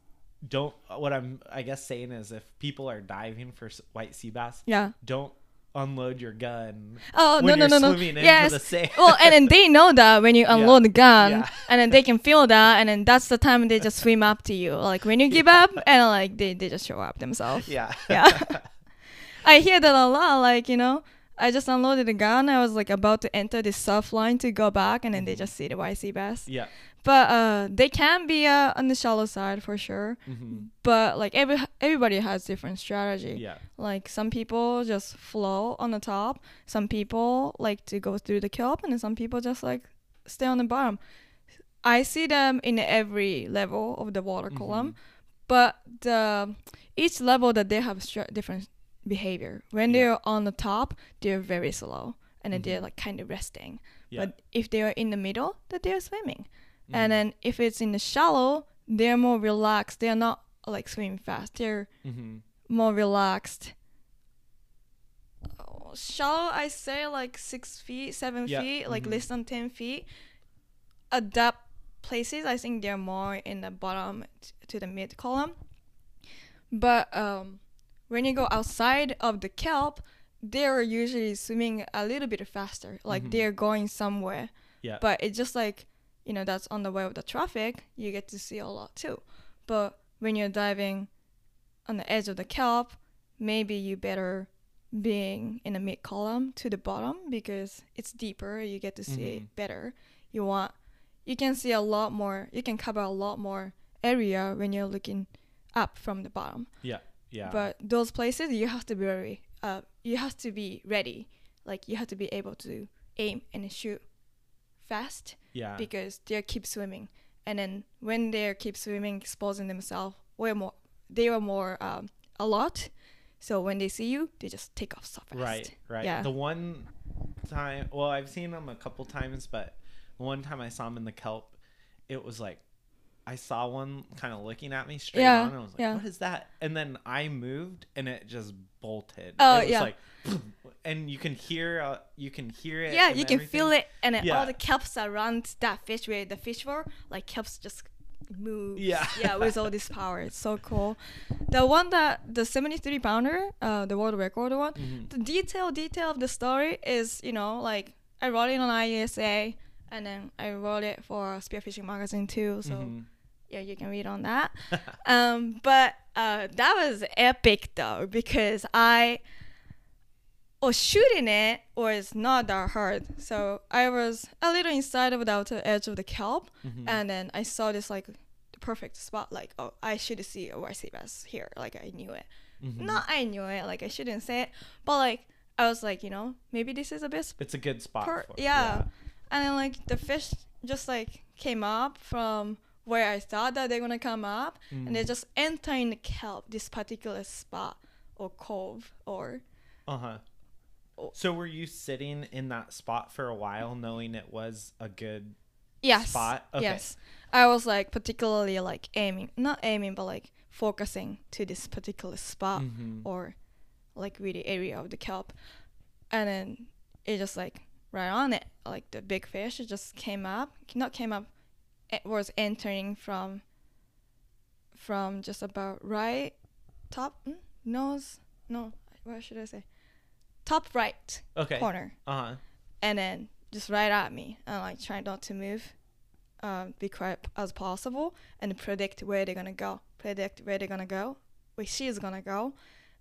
don't. What I'm I guess saying is if people are diving for white sea bass, Yeah. don't unload your gun Oh no no no no. Yes. well, and then they know that when you unload the gun, Yeah. and then they can feel that, and then that's the time they just swim up to you. Like when you give up, and like they, they just show up themselves. yeah, Yeah. I hear that a lot. Like you know, I just unloaded the gun. I was like about to enter the surf line to go back, and then they Mhm. just see the white sea bass. yeah. But uh, they can be uh, on the shallow side for sure. hmm But like every everybody has different strategy. Yeah. Like some people just flow on the top. Some people like to go through the kelp, and then some people just like stay on the bottom. I see them in every level of the water column, Mhm. but the each level that they have stra- different behavior. When Yeah. they're on the top, they're very slow, and then they're Mhm. like kind of resting. Yeah. But if they are in the middle, that they're swimming. Mhm. And then if it's in the shallow, they're more relaxed. They're not like swimming fast. They're Mhm. more relaxed. Oh, shallow, I say like six feet, seven Yeah, feet, like mhm. less than ten feet. That places, I think they're more in the bottom t- to the mid column. But um, when you go outside of the kelp, they're usually swimming a little bit faster, like Mhm. they're going somewhere. Yeah. But it's just like, you know, that's on the way of the traffic, you get to see a lot too. But when you're diving on the edge of the kelp, maybe you better being in the mid column to the bottom because it's deeper, you get to see Mhm. it better. You want you can see a lot more you can cover a lot more area when you're looking up from the bottom. yeah. Yeah. But those places you have to be very uh you have to be ready. Like you have to be able to aim and shoot fast yeah. because they keep swimming. And then when they keep swimming, exposing themselves way more, they are more um, a lot. So when they see you, they just take off so fast. Right, right. Yeah. The one time, well, I've seen them a couple times, but the one time I saw them in the kelp, it was like I saw one kind of looking at me straight Yeah, on, and I was like, yeah. "What is that?" And then I moved, and it just bolted. Oh, it was yeah. like, and you can hear, uh, you can hear it. Yeah, you can feel it, and Yeah. all the kelps around that fish where the fish were, like kelps just move. Yeah. yeah, with all this power, it's so cool. The one that the 73 pounder, uh, the world record one, Mhm. the detail detail of the story is you know like I wrote it on IUSA, and then I wrote it for Spearfishing magazine too. So Mhm. Yeah, you can read on that. um, but uh, that was epic though because I was shooting it was not that hard. So I was a little inside of the outer edge of the kelp, Mhm. and then I saw this like perfect spot. Like oh, I should see a white bass here. Like I knew it. Mhm. Not I knew it. Like I shouldn't say it, but like I was like you know maybe this is a best It's a good spot. Per- for it, yeah. and then like the fish just like came up from where I thought that they're gonna come up, and they're Mm. just entering the kelp, this particular spot or cove or Uh huh. Oh. So were you sitting in that spot for a while, knowing it was a good yes, spot? Okay. yes. I was like particularly like aiming, not aiming, but like focusing to this particular spot Mhm. or like really area of the kelp, and then it just like right on it, like the big fish it just came up, not came up, was entering from from just about right top mm, nose no what should I say top right Okay. corner Uh huh. and then just right at me and like try not to move um, be quiet as possible and predict where they're gonna go predict where they're gonna go where she's gonna go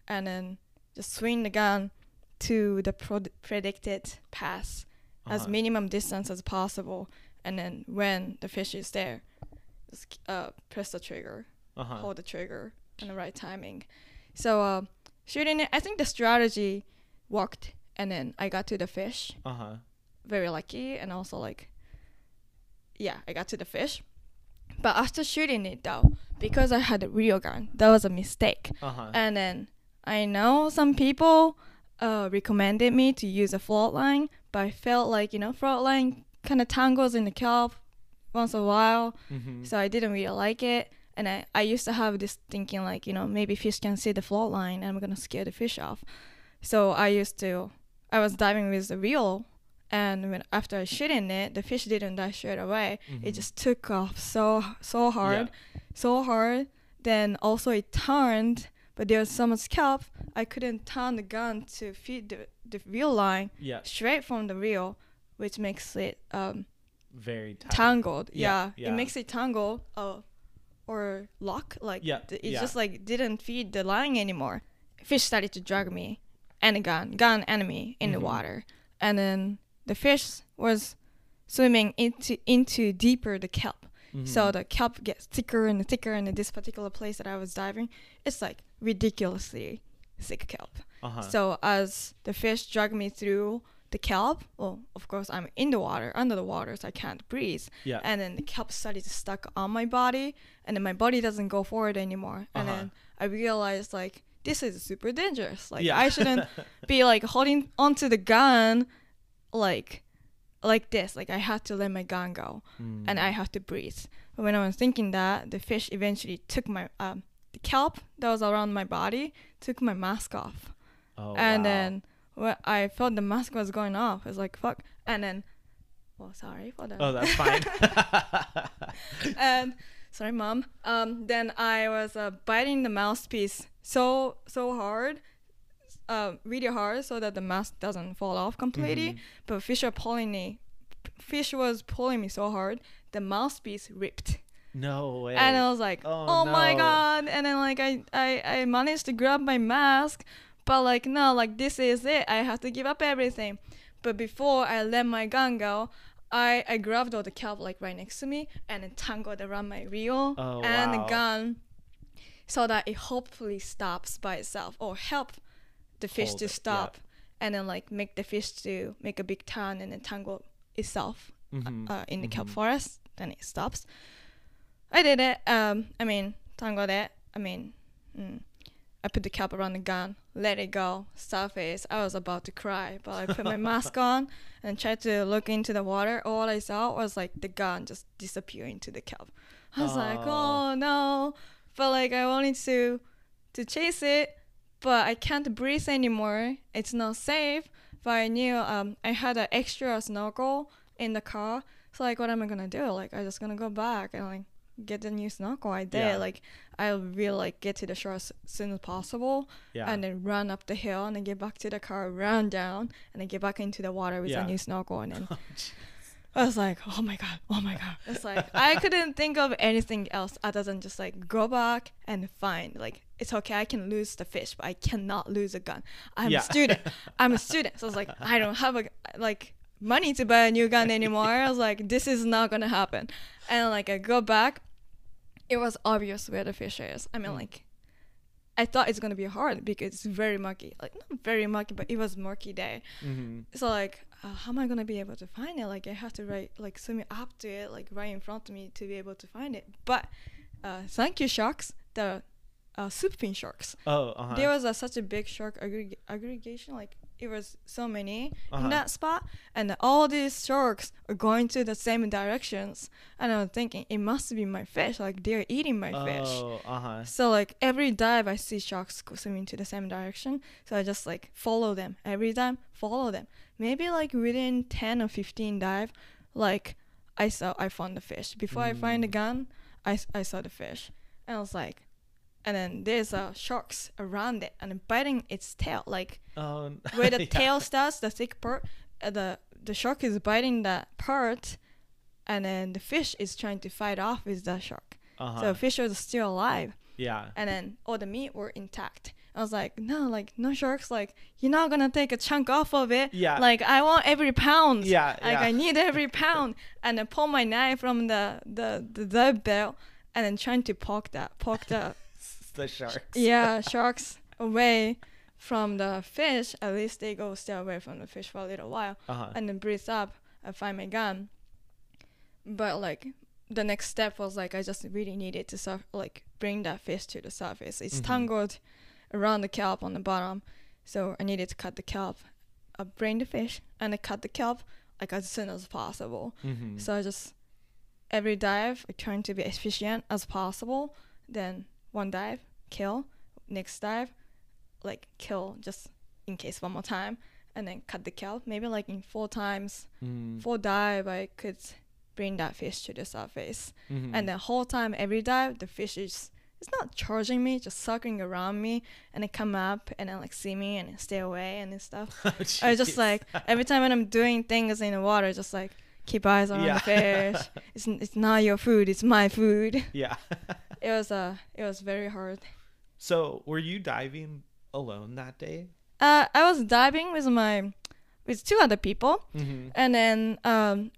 and then just swing the gun to the pro- predicted pass as Uh-huh. minimum distance as possible and then when the fish is there just uh, press the trigger Uh huh. hold the trigger in the right timing. So uh, shooting it, I think the strategy worked, and then I got to the fish. Uh huh. Very lucky, and also like, yeah, I got to the fish. But after shooting it though, because I had a real gun, that was a mistake. Uh huh. And then I know some people uh, recommended me to use a float line, but I felt like you know float line kind of tangles in the kelp once in a while. Mm-hmm. So I didn't really like it. And I, I used to have this thinking like, you know, maybe fish can see the float line and I'm gonna scare the fish off. So I used to I was diving with the reel and when after I shit in it, the fish didn't die straight away. It Mhm. just took off so so hard. So hard. Then also it turned, but there was so much kelp I couldn't turn the gun to feed the, the reel line Yeah. straight from the reel, which makes it um Very tight. tangled. Yeah, Yeah, it makes it tangle uh, or lock. Like Yeah, th- it yeah. just like didn't feed the line anymore. Fish started to drag me and a gun, gun enemy in Mhm. the water, and then the fish was swimming into into deeper the kelp. So Mhm. the kelp gets thicker and thicker. And in this particular place that I was diving, it's like ridiculously thick kelp. Uh-huh. So as the fish drag me through the kelp, well, of course I'm in the water, under the water, so I can't breathe. yeah. And then the kelp started stuck on my body, and then my body doesn't go forward anymore. And Uh-huh. then I realized like this is super dangerous. Like yeah. I shouldn't be like holding onto the gun, like like this. Like I had to let my gun go, Mm. and I have to breathe. But when I was thinking that, the fish eventually took my um the kelp that was around my body took my mask off Oh, and wow. then I felt the mask was going off, I was like, fuck. And then, well, sorry for that. Oh, that's fine. and sorry, mom. Um, then I was uh, biting the mouthpiece so so hard. uh, really hard so that the mask doesn't fall off completely. Mhm. But fish are pulling me. Fish was pulling me so hard, the mouthpiece ripped. No way. and I was like, Oh, "Oh, my god!" And then like I, I I managed to grab my mask, but like no, like this is it. I have to give up everything. But before I let my gun go, I I grabbed all the kelp like right next to me and then tangled around my reel Oh, and wow. the gun, so that it hopefully stops by itself or help the fish Hold to it, yeah. stop, and then like make the fish to make a big turn and then tangle itself Mhm. uh, in the kelp Mhm. forest, then it stops. I did it. Um, I mean, tangled it. I mean, mm, I put the cap around the gun, let it go, surface. I was about to cry, but I put my mask on and tried to look into the water. All I saw was like the gun just disappear into the kelp. I was like, Oh. oh no! But like I wanted to to chase it, but I can't breathe anymore. It's not safe. But I knew um, I had an extra snorkel in the car. So like, what am I gonna do? Like, I just gonna go back and like get the new snorkel. I did. Yeah. Like, I really like get to the shore as soon as possible, Yeah. and then run up the hill and then get back to the car, run down, and then get back into the water with Yeah. a new snorkel. And then Oh. I was like, oh my god, oh my god. It's like I couldn't think of anything else other than just like go back and find like it's okay. I can lose the fish, but I cannot lose a gun. I'm Yeah. a student. I'm a student. So I was like, I don't have a like money to buy a new gun anymore. I was like, this is not gonna happen. And like I go back, it was obvious where the fish is. I mean Mm. like. I thought it's gonna be hard because it's very murky. Like not very murky, but it was murky day Mhm. so like uh, how am i gonna be able to find it like i have to right like swim up to it like right in front of me to be able to find it but uh, thank you sharks the uh, soup fin sharks Oh, uh-huh. there was a, such a big shark aggreg- aggregation like it was so many Uh-huh. in that spot and all these sharks are going to the same directions and i was thinking it must be my fish like they're eating my fish Oh, uh-huh. so like every dive I see sharks swimming to the same direction. So I just like follow them every time, follow them. Maybe like within ten or fifteen dive, like I saw I found the fish. Before I find the Mm. gun, I saw the fish. And I was like and then there's uh, sharks around it and biting its tail. Like Oh, where the yeah. tail starts, the thick part, uh, the the shark is biting that part and then the fish is trying to fight off with the shark. Uh-huh. So fish was still alive yeah. and then all the meat were intact. I was like, no, like no sharks. Like you're not gonna take a chunk off of it. Yeah. Like I want every pound. Yeah, Like yeah. I need every pound. and then pull my knife from the the the dive belt and then trying to poke that poke the the sharks. yeah sharks away from the fish. At least they go stay away from the fish for a little while Uh-huh. and then breathe up and find my gun. But like the next step was like I just really needed to surf like bring that fish to the surface. It's Mhm. tangled around the kelp on the bottom, so I needed to cut the kelp, uh, bring the fish, and I cut the kelp like as soon as possible. Mhm. So I just every dive I trying to be efficient as possible. Then one dive, kill. Next dive, like kill just in case one more time, and then cut the kelp. Maybe like in four times, Mm. four dive I could bring that fish to the surface. Mhm. And the whole time, every dive, the fish is it's not charging me, just circling around me, and they come up and then like see me and stay away and stuff. Oh, I just like every time when I'm doing things in the water, just like keep eyes on Yeah. the fish. It's it's not your food, it's my food. yeah. It was uh it was very hard. So, were you diving alone that day? Uh, I was diving with my with two other people, Mm-hmm. and then um,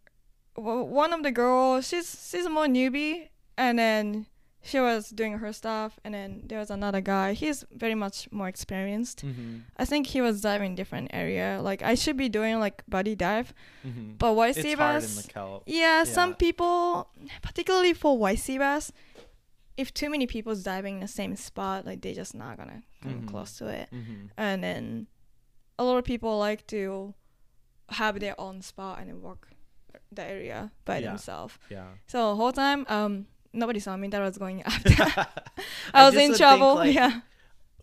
w- one of the girls she's she's more newbie, and then she was doing her stuff, and then there was another guy. He's very much more experienced. Mm-hmm. I think he was diving different area. Like I should be doing like buddy dive, Mm-hmm. but white it's bass. kelp. Yeah, some people, particularly for white sea bass, if too many people's diving in the same spot, like they're just not gonna come Mhm. close to it. Mm-hmm. And then a lot of people like to have their own spot and then walk the area by Yeah. themselves. Yeah. So whole time, um, nobody saw me that I was going after. I I was in would think, trouble. like, yeah.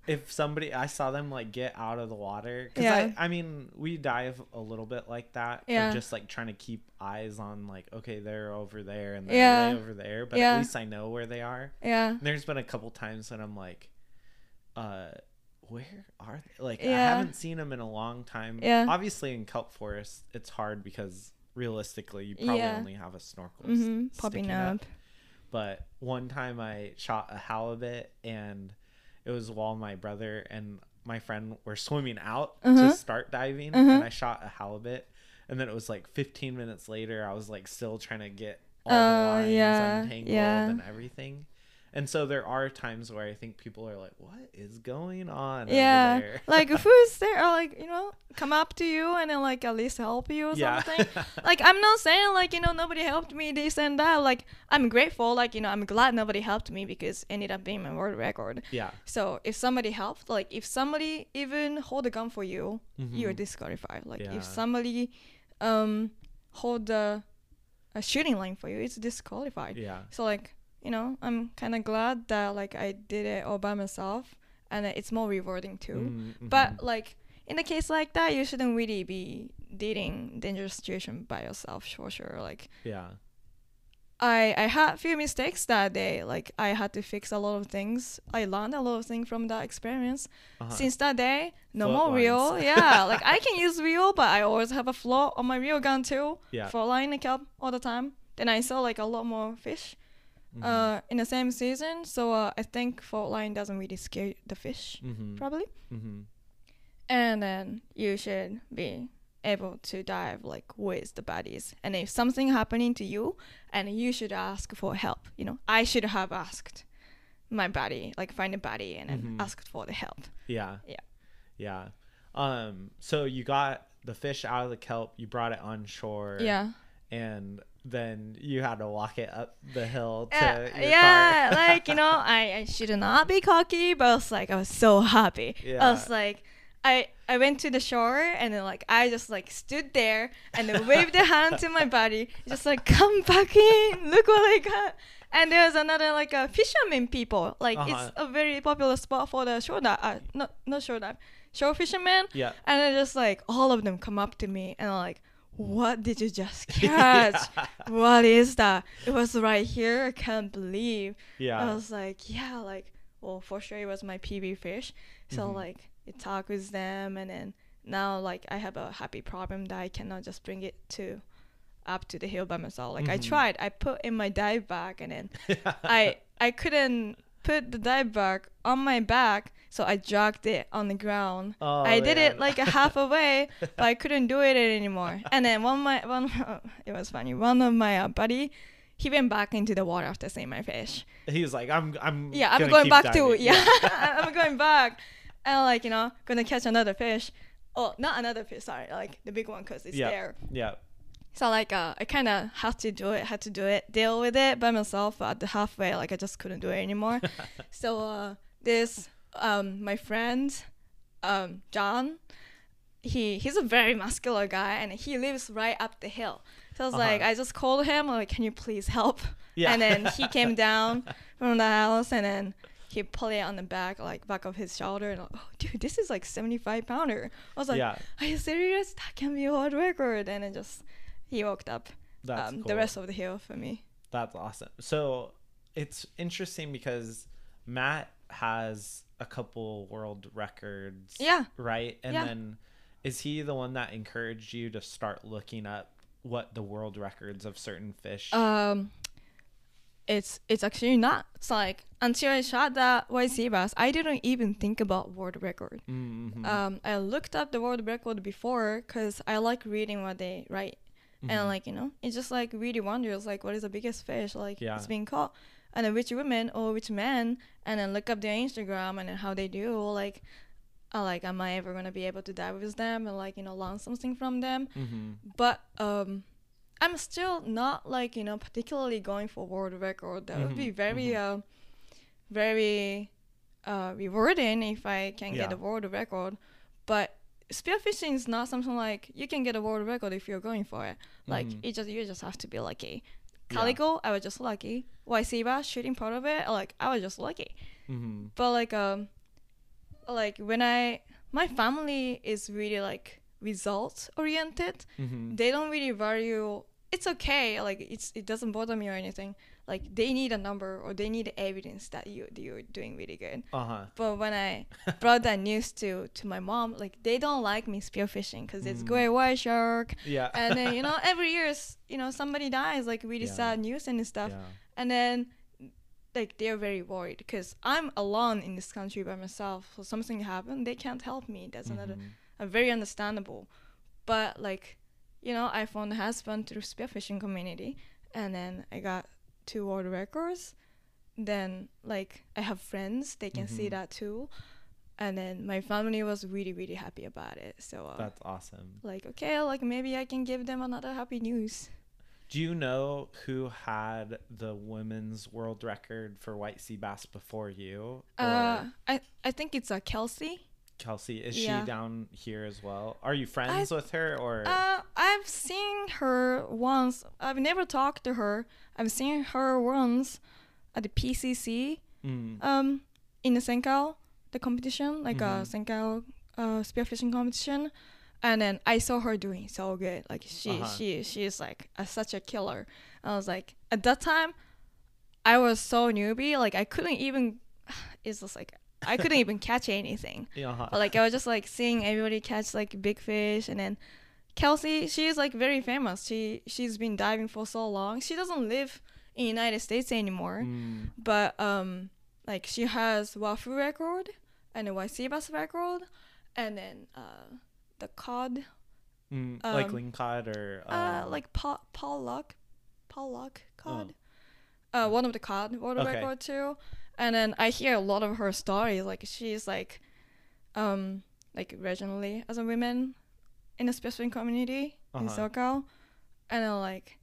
If somebody I saw them like get out of the water cuz Yeah. I I mean we dive a little bit like that Yeah. just like trying to keep eyes on like okay they're over there and they're Yeah. over there but Yeah. at least I know where they are. Yeah. And there's been a couple times when I'm like uh where are they? Like I haven't seen them in a long time. Yeah. Obviously, in kelp forest, it's hard because realistically, you probably Yeah. only have a snorkel. Mm-hmm. Popping sticking up. But one time I shot a halibut, and it was while my brother and my friend were swimming out Uh-huh. to start diving, Uh-huh. and I shot a halibut. And then it was like 15 minutes later, I was like still trying to get all the Oh, lines yeah, untangled yeah. and everything. And so there are times where I think people are like, "What is going on?" Yeah, like who's there? Or like you know, come up to you and then like at least help you or yeah, something. like I'm not saying like you know nobody helped me this and that. Like I'm grateful. Like you know I'm glad nobody helped me because it ended up being my world record. yeah, So if somebody helped, like if somebody even hold a gun for you, you're Mhm. disqualified. Like Yeah. if somebody um hold a, a shooting line for you, it's disqualified. yeah, So like you know I'm kind of glad that like I did it all by myself, and it's more rewarding too. Mm, mhm. But like in a case like that, you shouldn't really be dating dangerous situation by yourself for sure. Like yeah, I I had a few mistakes that day. Like I had to fix a lot of things. I learned a lot of things from that experience. uh-huh. Since that day, no Float more reel. yeah, like I can use reel, but I always have a float on my reel gun too. yeah, For line the kelp all the time. Then I saw like a lot more fish mhm, uh, in the same season. So uh, I think float line doesn't really scare the fish mhm, probably. mhm. and then you should be able to dive like with the buddies and if something happening to you and you should ask for help you know i should have asked my buddy like find a buddy and then Mhm. asked for the help yeah, Yeah. yeah. Um, so you got the fish out of the kelp, you brought it on shore, yeah and then you had to walk it up the hill to yeah, yeah like you know I, I should not be cocky but i was like i was so happy i was like I, I went to the shore and then like I just like stood there and then waved a hand to my buddy, just like come back in, look what I got. And there's another like a fisherman people, like Uh-huh. it's a very popular spot for the shore dive, uh, not not shore dive, shore fishermen. yeah, And then just like all of them come up to me and like, what did you just catch? What is that? It was right here. I can't believe. Yeah. I was like, yeah, like, well, for sure it was my PB fish. So Mhm. like, it talked with them, and then now like I have a happy problem that I cannot just bring it to up to the hill by myself. Like I Mhm. tried, I put in my dive bag, and then I I couldn't put the dive bag on my back, so I dragged it on the ground. Oh, I did it like a half away, but I couldn't do it anymore. And then one my one, it was funny. One of my uh, buddy, he went back into the water after seeing my fish. he was like, "I'm, I'm, Yeah, I'm going back diving." Yeah, I'm going back, and like you know, gonna catch another fish. Oh, not another fish. Sorry, like the big one, cause it's Yeah. there. yeah, So like uh, I kind of had to do it, had to do it, deal with it by myself. But at the halfway, like I just couldn't do it anymore. so uh, this um, my friend, um, John, he he's a very muscular guy, and he lives right up the hill. So I was like, Uh-huh. I just called him, like, can you please help? yeah. And then he came down from the house, and then he put it on the back, like back of his shoulder, and like, oh, dude, this is like 75 pounder. I was like, yeah, are you serious? That can be a world record. And then just he walked up that's um, cool. the rest of the hill for me. That's awesome. So it's interesting because Matt has a couple world records. Yeah. Right? And Yeah. then is he the one that encouraged you to start looking up what the world records of certain fish? Um, it's it's actually not. It's like until I shot that white bass, I didn't even think about world record. Mhm. Um, I looked up the world record before because I like reading what they write, Mhm. and like you know, it's just like really wonders like what is the biggest fish like Yeah. it's being caught, and then which women or which men, and then look up their Instagram and then how they do like. Uh, like, am I ever gonna be able to dive with them and like you know learn something from them? Mhm. but um i'm still not like you know particularly going for world record that would be Mhm, very uh very uh rewarding if i can get a world record but spearfishing is not something like you can get a world record if you're going for it like Mhm. it just you just have to be lucky Yeah. calico i was just lucky sea shooting part of it like i was just lucky Mhm. but like um like when i my family is really like results oriented Mhm. they don't really value it's okay like it's it doesn't bother me or anything like they need a number or they need evidence that you you're doing really good. Uh huh. But when I brought that news to to my mom, like they don't like me spearfishing because it's Mm. great white shark, Yeah. and then you know every year is you know somebody dies like really Yeah. sad news and stuff, yeah. and then like they're very worried because I'm alone in this country by myself. So something happened, they can't help me. That's another Mhm. uh, very understandable. But like, you know, I found a husband through spearfishing community, and then I got two world records. Then like I have friends, they can see Mhm. that too, and then my family was really really happy about it. So uh, That's awesome. like okay, like maybe I can give them another happy news. Do you know who had the women's world record for white sea bass before you? Or Uh, I I think it's a uh, Kelsey. Kelsey, is yeah. she down here as well? Are you friends with her or? Uh, I've seen her once. I've never talked to her. I've seen her once at the PCC. Mm. Um, in the Senkao, the competition, like a Mhm. Senkao uh, spearfishing competition, and then I saw her doing so good. Like she, Uh-huh. she, she is like a, such a killer. I was like, at that time, I was so newbie. Like I couldn't even. It's just like I couldn't even catch anything. Yeah. But like I was just like seeing everybody catch like big fish, and then Kelsey, she's like very famous. She she's been diving for so long. She doesn't live in United States anymore, Mm. but um, like she has wahoo record and a bass record, and then uh, the cod, Mm. like um, lingcod or uh, um, like Paul pollock, Paul Luck cod. Uh, one of the cod world Okay. record too, and then I hear a lot of her stories. Like she's like, um, like regionally as a woman in a specific community in Uh-huh. SoCal, and then like,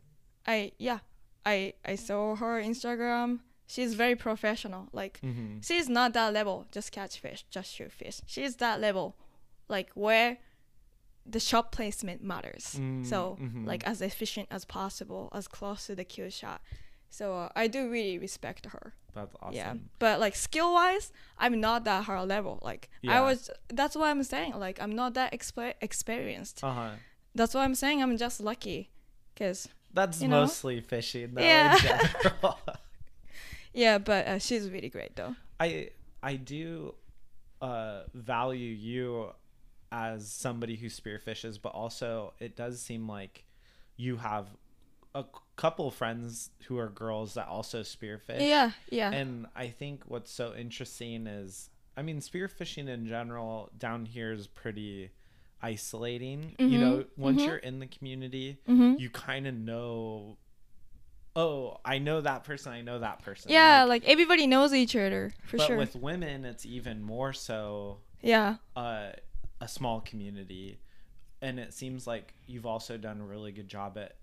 I yeah, I I saw her Instagram. She's very professional. Like mhm. she's not that level. Just catch fish, just shoot fish. She's that level, like where the shot placement matters. so Mm, mhm. like as efficient as possible, as close to the kill shot. So uh, I do really respect her. That's awesome. Yeah, but like skill wise, I'm not that her level. Like Yeah. I was. That's why I'm saying like I'm not that exper- experienced. Uh huh. That's why I'm saying I'm just lucky, cause That's You know? mostly fishing though Yeah. in general. yeah. But uh, she's really great though. I I do uh, value you as somebody who spearfishes, but also it does seem like you have a couple friends who are girls that also spearfish. Yeah, yeah. And I think what's so interesting is, I mean, spearfishing in general down here is pretty isolating. You know, once mhm. you're in the community, mm-hmm. you kind of know. Oh, I know that person. I know that person. Yeah, Like, like, everybody knows each other for but sure. with women, it's even more so yeah. uh, a small community, and it seems like you've also done a really good job at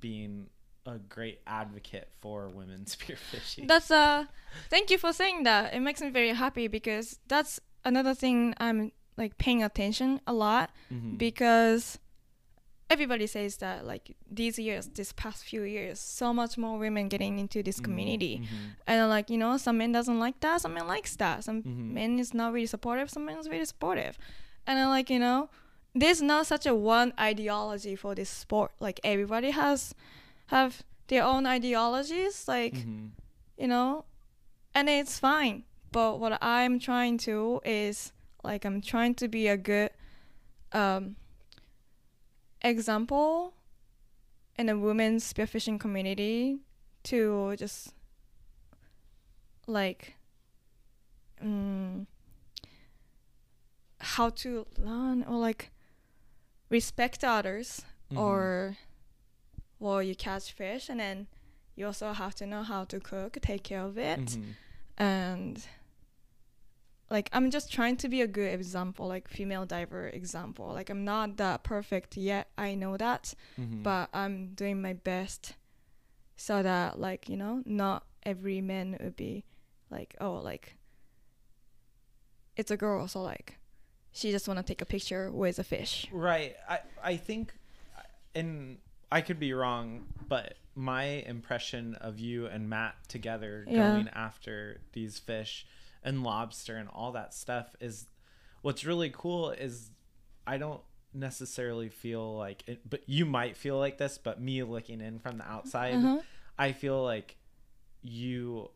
being a great advocate for women spearfishing. That's uh thank you for saying that. It makes me very happy because that's another thing I'm like paying attention a lot Mhm. because everybody says that like these years, this past few years, so much more women getting into this Mhm, community. mhm. And like, you know, some men doesn't like that, some men likes that. Some Mhm. men is not really supportive, some men is really supportive. And then like, you know, there's not such a one ideology for this sport. Like everybody has have their own ideologies. Like Mhm. you know, and it's fine. But what I'm trying to is like I'm trying to be a good um, example in a women's spearfishing community to just like um, how to learn or like respect others Mhm. or well you catch fish and then you also have to know how to cook take care of it Mhm. and like i'm just trying to be a good example like female diver example like i'm not that perfect yet i know that Mhm. but i'm doing my best so that like you know not every man would be like oh like it's a girl so like she just want to take a picture with a fish Right. I I think, and I could be wrong, but my impression of you and Matt together Yeah. going after these fish and lobster and all that stuff is what's really cool is I don't necessarily feel like it, but you might feel like this but me looking in from the outside uh-huh. I feel like you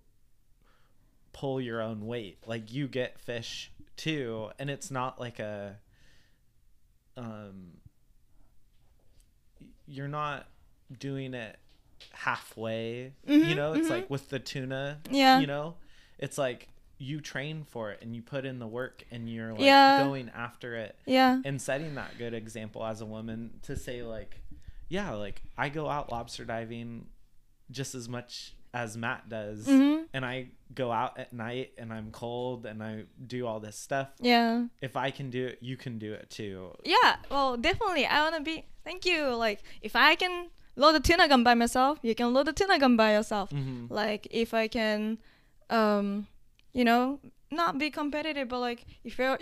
pull your own weight. Like you get fish too, and it's not like a um you're not doing it halfway. You Mhm, know, it's mhm. like with the tuna, Yeah. you know, it's like you train for it and you put in the work and you're like Yeah. going after it Yeah. and setting that good example as a woman to say like yeah like i go out lobster diving just as much as matt does Mhm. and i go out at night and i'm cold and i do all this stuff Yeah. if i can do it you can do it too Yeah. Well, definitely. I wanna be. Thank you. Like, if I can load a tuna gun by myself, you can load a tuna gun by yourself. hmm Like, if I can, um, you know, not be competitive, but like, if you're,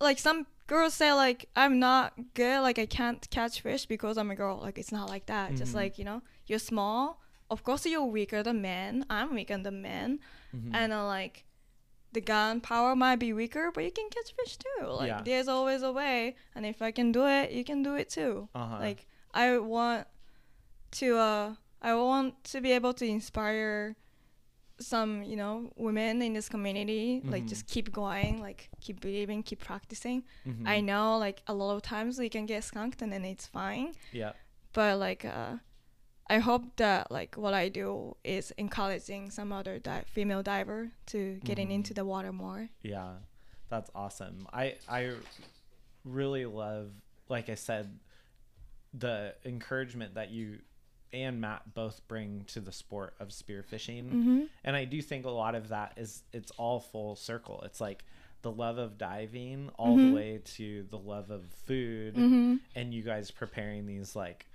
like, some girls say like I'm not good, like I can't catch fish because I'm a girl. Like, it's not like that. Just Mhm. like you know, you're small. Of course, you're weaker than men. I'm weaker than men, hmm and uh, like the gun power might be weaker, but you can catch fish too. Like Yeah. there's always a way, and if I can do it, you can do it too. uh-huh Like I want to, uh, I want to be able to inspire some, you know, women in this community. Like Mhm. just keep going, like keep believing, keep practicing. Mhm. I know like a lot of times we can get skunked and then it's fine, yeah but like uh, I hope that like what I do is encouraging some other di- female diver to getting Mhm. into the water more. Yeah, that's awesome. I I really love, like I said, the encouragement that you and Matt both bring to the sport of spearfishing, Mm-hmm. and I do think a lot of that is it's all full circle. It's like the love of diving all Mhm. the way to the love of food, Mm-hmm. and you guys preparing these like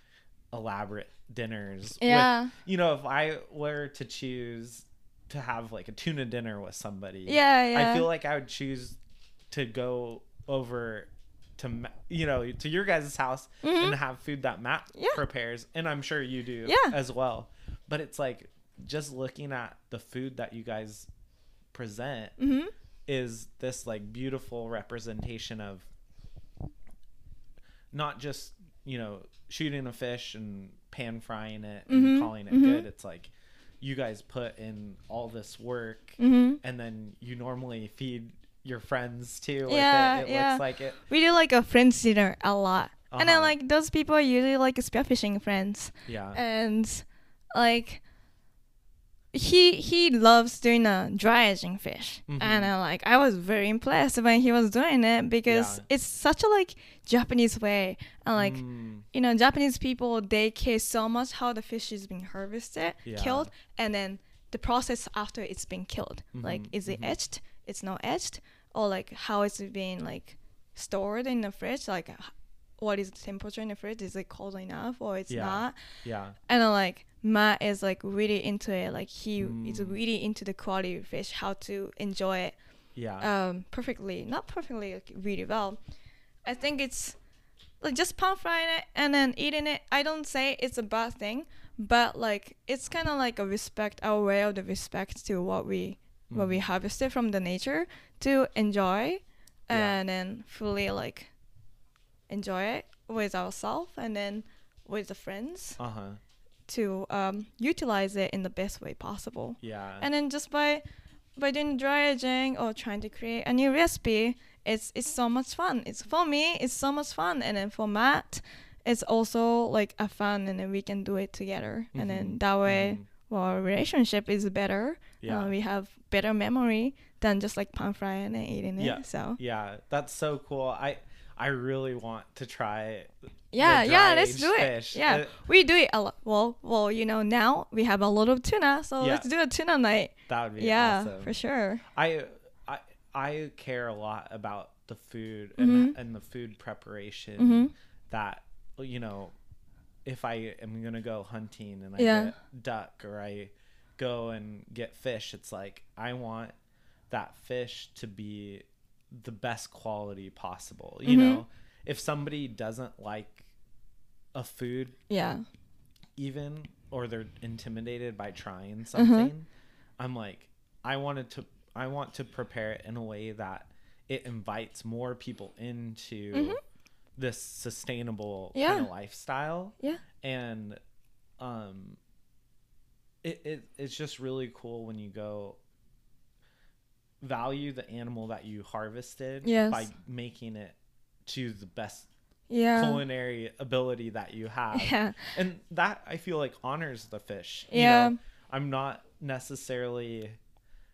elaborate dinners. with- Yeah. you know, if I were to choose to have like a tuna dinner with somebody, Yeah. Yeah. I feel like I would choose to go over to you know to your guys' house Mhm. and have food that Matt Yeah. prepares, and I'm sure you do Yeah. as well. But it's like just looking at the food that you guys present Mm-hmm. is this like beautiful representation of not just you know shooting a fish and pan frying it and Mhm, calling it mhm. good it's like you guys put in all this work Mm-hmm. and then you normally feed your friends too with Yeah, it it yeah. looks like it We do like a friends dinner a lot. And then Uh-huh. like those people are usually like spearfishing friends. yeah And like he he loves doing a dry aging fish. Mhm. And uh, like I was very impressed when he was doing it because Yeah. it's such a like Japanese way. And like Mm, you know, Japanese people they care so much how the fish is being harvested, Yeah. killed, and then the process after it's been killed. Like, Mhm, is it mhm. etched? It's not etched, or like how it's being like stored in the fridge? Like, what is the temperature in the fridge? Is it cold enough or it's Yeah. not? yeah And like Matt is like really into it. Like he is Mm. really into the quality of fish, how to enjoy it yeah um perfectly not perfectly like really well i think it's like just pan frying it and then eating it i don't say it's a bad thing but like it's kind of like a respect our way of the respect to what we what we Mhm. harvested from the nature to enjoy Yeah. and then fully like enjoy it with ourselves and then with the friends uh-huh to um, utilize it in the best way possible. Yeah. And then just by by doing dry aging or trying to create a new recipe it's it's so much fun. It's for me it's so much fun. And then for matt it's also like a fun and then we can do it together. And then Mhm, that way mhm. well, our relationship is better. Yeah. Uh, we have better memory than just like pan frying and eating it Yeah. so. Yeah, that's so cool. I I really want to try. yeah yeah let's do it fish. yeah Uh, we do it a lot well well you know now we have a lot of tuna so Yeah. let's do a tuna night that would be yeah awesome. for sure I I I care a lot about the food and Mhm. and the food preparation Mhm. that you know if I am gonna go hunting and I Yeah. get duck or I go and get fish, it's like I want that fish to be the best quality possible. You Mhm. know, if somebody doesn't like a food yeah even or they're intimidated by trying Mm-hmm. something i'm like i wanted to i want to prepare it in a way that it invites more people into Mhm. this sustainable Yeah. kind of lifestyle yeah and um it, it it's just really cool when you go value the animal that you harvested Yes. by making it to the best Yeah. culinary ability that you have. Yeah. And that I feel like honors the fish. Yeah. You know, I'm not necessarily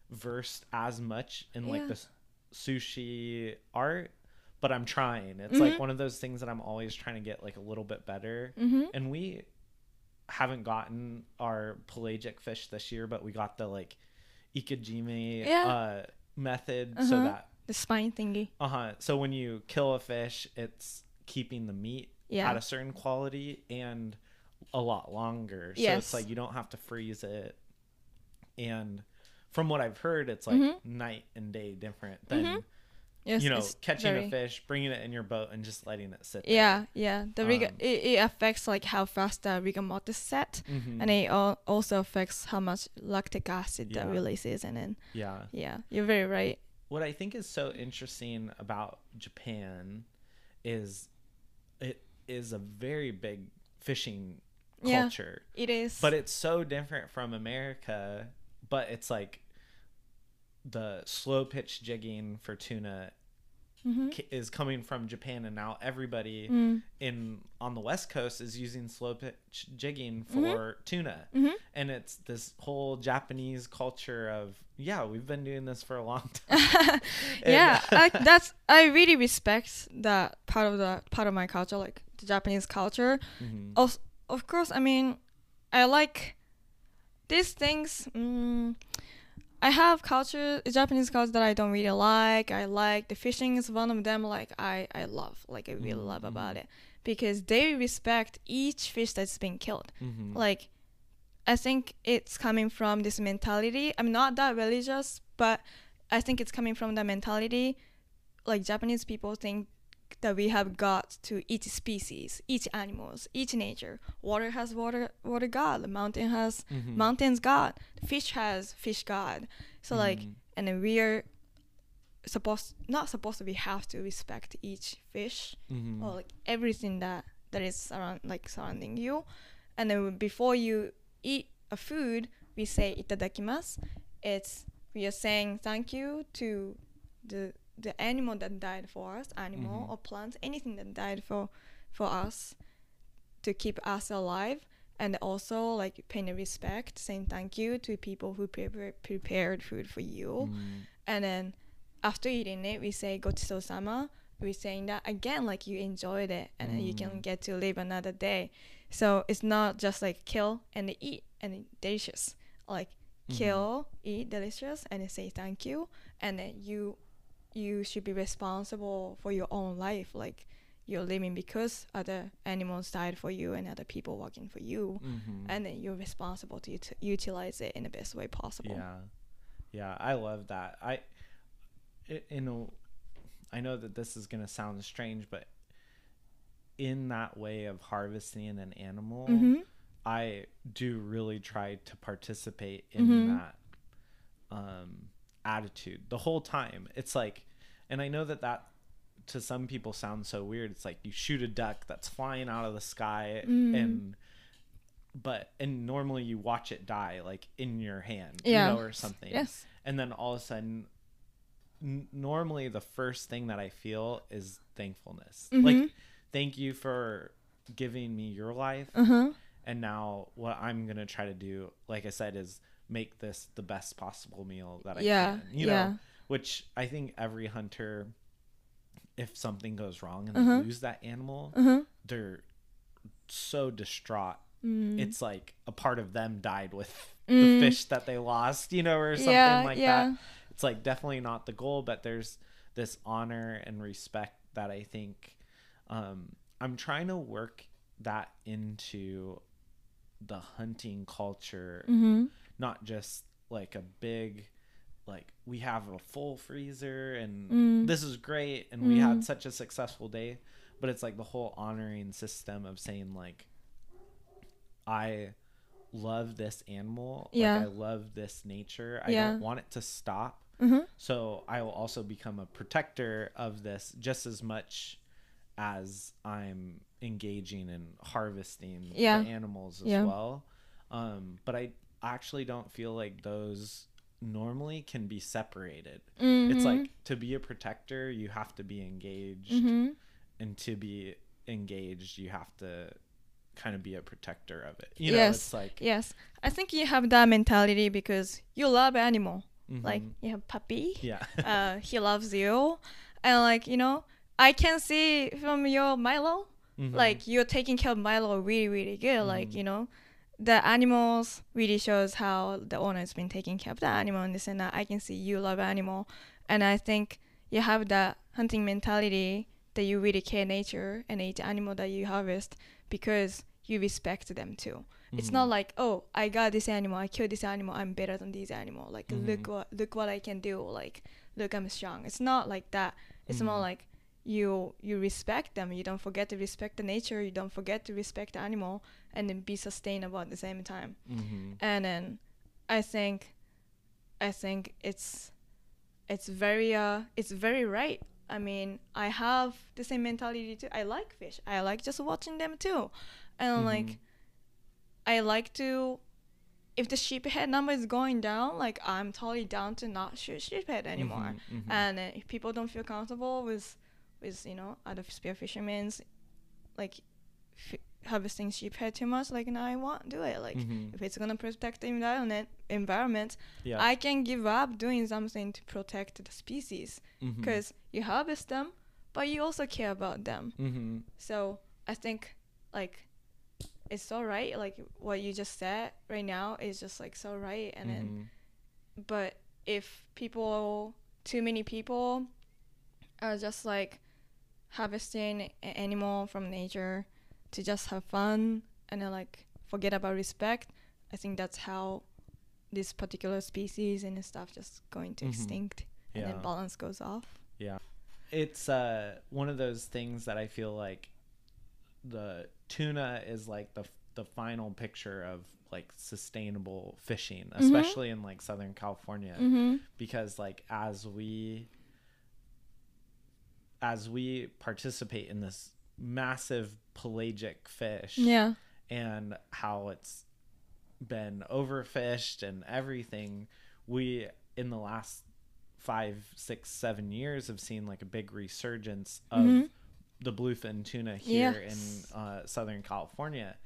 versed as much in like Yeah. the sushi art, but I'm trying. It's Mhm. like one of those things that I'm always trying to get like a little bit better. Mhm. And we haven't gotten our pelagic fish this year, but we got the like ikejime Yeah. uh, method so Uh-huh. that The spine thingy. uh huh. So when you kill a fish, it's keeping the meat Yeah. at a certain quality and a lot longer. So Yes. it's like you don't have to freeze it. And from what I've heard, it's like Mhm. night and day different than Mhm. Yes. you know catching very- a fish, bringing it in your boat, and just letting it sit. there. Yeah, yeah. The rigor Um, it, it affects like how fast the rigor mortis set, Mhm. and it al- also affects how much lactic acid that releases, and then yeah. yeah, you're very right. What I think is so interesting about Japan is it is a very big fishing Yeah. culture. It is. but it's so different from America. But it's like the slow pitch jigging for tuna Mhm. ki- is coming from Japan, and now everybody Mm. in on the West Coast is using slow pitch jigging for tuna, Mhm. and it's this whole Japanese culture of yeah, we've been doing this for a long time. yeah, I, that's I really respect that part of the part of my culture, like the Japanese culture. Mhm. Also, of course, I mean, I like these things. Mm, I have culture, Japanese culture that I don't really like. I like the fishing is one of them. Like I, I love, like I really love Mhm. about it because they respect each fish that's being killed. Mhm. Like, I think it's coming from this mentality. I'm not that religious, but I think it's coming from the mentality. Like Japanese people think that we have got to each species, each animals, each nature. Water has water, water god. The mountain has Mhm. mountains god. The fish has fish god. So like, Mhm. and then we're supposed not supposed to we have to respect each fish Mhm. or like everything that that is around like surrounding you and then before you eat a food we say itadakimasu it's we are saying thank you to the the animal that died for us animal Mhm. or plants anything that died for for us to keep us alive and also like paying respect saying thank you to people who prepare, prepared food for you Mhm. and then after eating it, we say "gochiso sama." We're saying that again, like you enjoyed it, and then you can Mm. get to live another day. So it's not just like kill and eat and delicious. Like Mhm. kill, eat, delicious, and say thank you, and then you you should be responsible for your own life. Like you're living because other animals died for you and other people working for you, Mhm. and then you're responsible to ut- utilize it in the best way possible. Yeah, yeah, I love that. I, you know, I know that this is gonna sound strange, but in that way of harvesting an animal, Mhm. I do really try to participate in Mhm. that attitude the whole time. It's like, and I know that that to some people sounds so weird. It's like you shoot a duck that's flying out of the sky Mm. and but and normally you watch it die like in your hand, Yeah. you know, or something. Yes. And then all of a sudden n- normally the first thing that I feel is thankfulness. Mhm. Like thank you for giving me your life Uh huh. and now what I'm gonna try to do, like I said, is make this the best possible meal that I Yeah, can. You yeah. know, which I think every hunter, if something goes wrong and Uh-huh. they lose that animal, Uh huh. they're so distraught. Mm. It's like a part of them died with Mm. the fish that they lost, you know, or something Yeah, like yeah. that. It's like definitely not the goal, but there's this honor and respect that I think um, I'm trying to work that into the hunting culture, Mm-hmm. Not just like a big, like we have a full freezer and Mm. this is great and we had Mm. such a successful day, but it's like the whole honoring system of saying like, I love this animal, Yeah. like I love this nature. I Yeah. don't want it to stop. Mm-hmm. So I will also become a protector of this just as much as I'm engaging in harvesting Yeah. the animals as Yeah. well. Um, but I actually don't feel like those normally can be separated. Mhm. It's like to be a protector, you have to be engaged, Mhm. and to be engaged, you have to kind of be a protector of it. You know, Yes. it's like Yes, I think you have that mentality because you love animal. Like mhm. you have puppy, yeah, uh, he loves you, and like you know, I can see from your Milo, Mhm. like you're taking care of Milo really really good. Like Mhm. you know, the animals really shows how the owner has been taking care of the animal and this and that. I can see you love animal, and I think you have that hunting mentality that you really care nature and each animal that you harvest because you respect them too. It's not Mhm. like oh I got this animal, I killed this animal, I'm better than this animal. Like look Mhm. what look what I can do. Like look I'm strong. It's not like that. It's more Mhm. like you you respect them. You don't forget to respect the nature. You don't forget to respect the animal, and then be sustainable at the same time. Mhm. And then I think I think it's it's very uh it's very right. I mean, I have the same mentality too. I like fish. I like just watching them too. And like Mhm. I like to if the sheephead number is going down, like I'm totally down to not shoot sheephead anymore. Mhm, mhm. And uh, if people don't feel comfortable with with you know other spear fishermen's like f- harvesting sheephead too much, like no, I won't do it. Like Mhm. if it's gonna protect the environment, environment, yeah, I can give up doing something to protect the species because you harvest them, but you also care about them. Mhm. So I think like it's so right. Like what you just said right now is just like so right. And then, Mhm. but if people, too many people, are just like harvesting an animal from nature to just have fun and then like forget about respect, I think that's how this particular species and stuff just going to Mhm. extinct and Yeah. then balance goes off. Yeah. It's uh one of those things that I feel like the tuna is like the the final picture of like sustainable fishing, especially in like Southern California Mm-hmm. because like as we as we participate in this massive pelagic fish Yeah. and how it's been overfished and everything we in the last five six seven years have seen like a big resurgence of Mhm. the bluefin tuna here Yes. in uh, southern california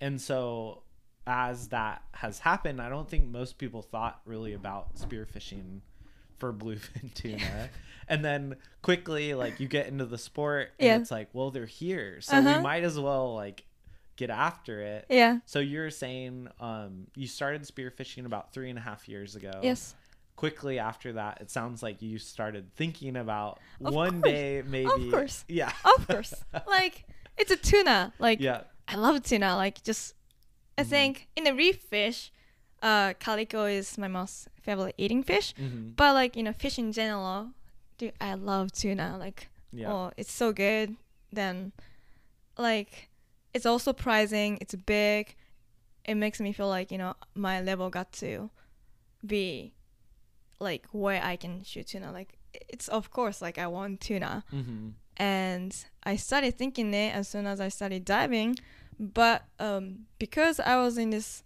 and so as that has happened i don't think most people thought really about spearfishing for bluefin tuna and then quickly like you get into the sport and Yeah. it's like well they're here so Uh-huh. we might as well like get after it Yeah. so you're saying um, you started spearfishing about three and a half years ago. Yes. Quickly after that, it sounds like you started thinking about Of one course. day maybe. Of course. Yeah. Of course. like it's a tuna. Like yeah. I love tuna. Like just I Mhm. think in the reef fish, uh, calico is my most favorite eating fish. hmm But like you know, fish in general, dude, I love tuna. Like Yeah. oh, it's so good. Then, like, it's also pricing. It's big. It makes me feel like you know my level got to be like where I can shoot tuna. Like it's of course like I want tuna hmm and I started thinking it as soon as I started diving. But um, because I was in this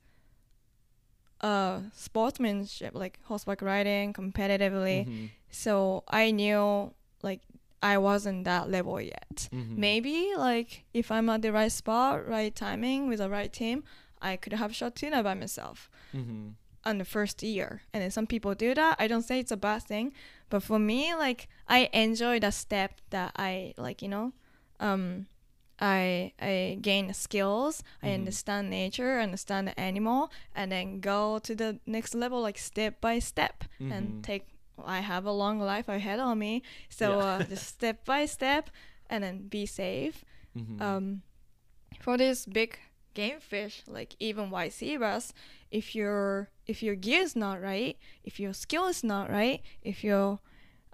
uh, sportsmanship, like horseback riding competitively, hmm so I knew like I wasn't that level yet. hmm Maybe like if I'm at the right spot, right timing with the right team, I could have shot tuna by myself hmm on the first year. And then some people do that. I don't say it's a bad thing, but for me, like I enjoy the step that I like, you know, um, I I gain skills. I Mhm. understand nature, understand the animal, and then go to the next level, like step by step, Mhm. and take. I have a long life ahead of me, so Yeah. uh, just step by step, and then be safe hmm um, for this big game fish, like even white bass, if your if your gear is not right, if your skill is not right, if your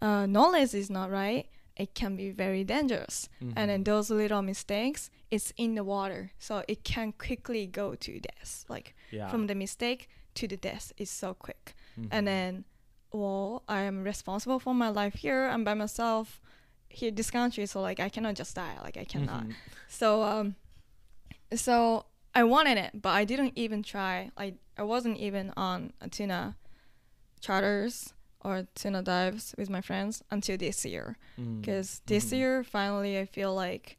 uh, knowledge is not right, it can be very dangerous. And then Mhm. those little mistakes, it's in the water, so it can quickly go to death. Like yeah. from the mistake to the death is so quick. Mhm. And then, well, I am responsible for my life here. I'm by myself here this country, so like I cannot just die. Like I cannot. Mhm. So um, so I wanted it, but I didn't even try. I I wasn't even on a tuna charters or tuna dives with my friends until this year. Mm. Because this Mhm. year, finally, I feel like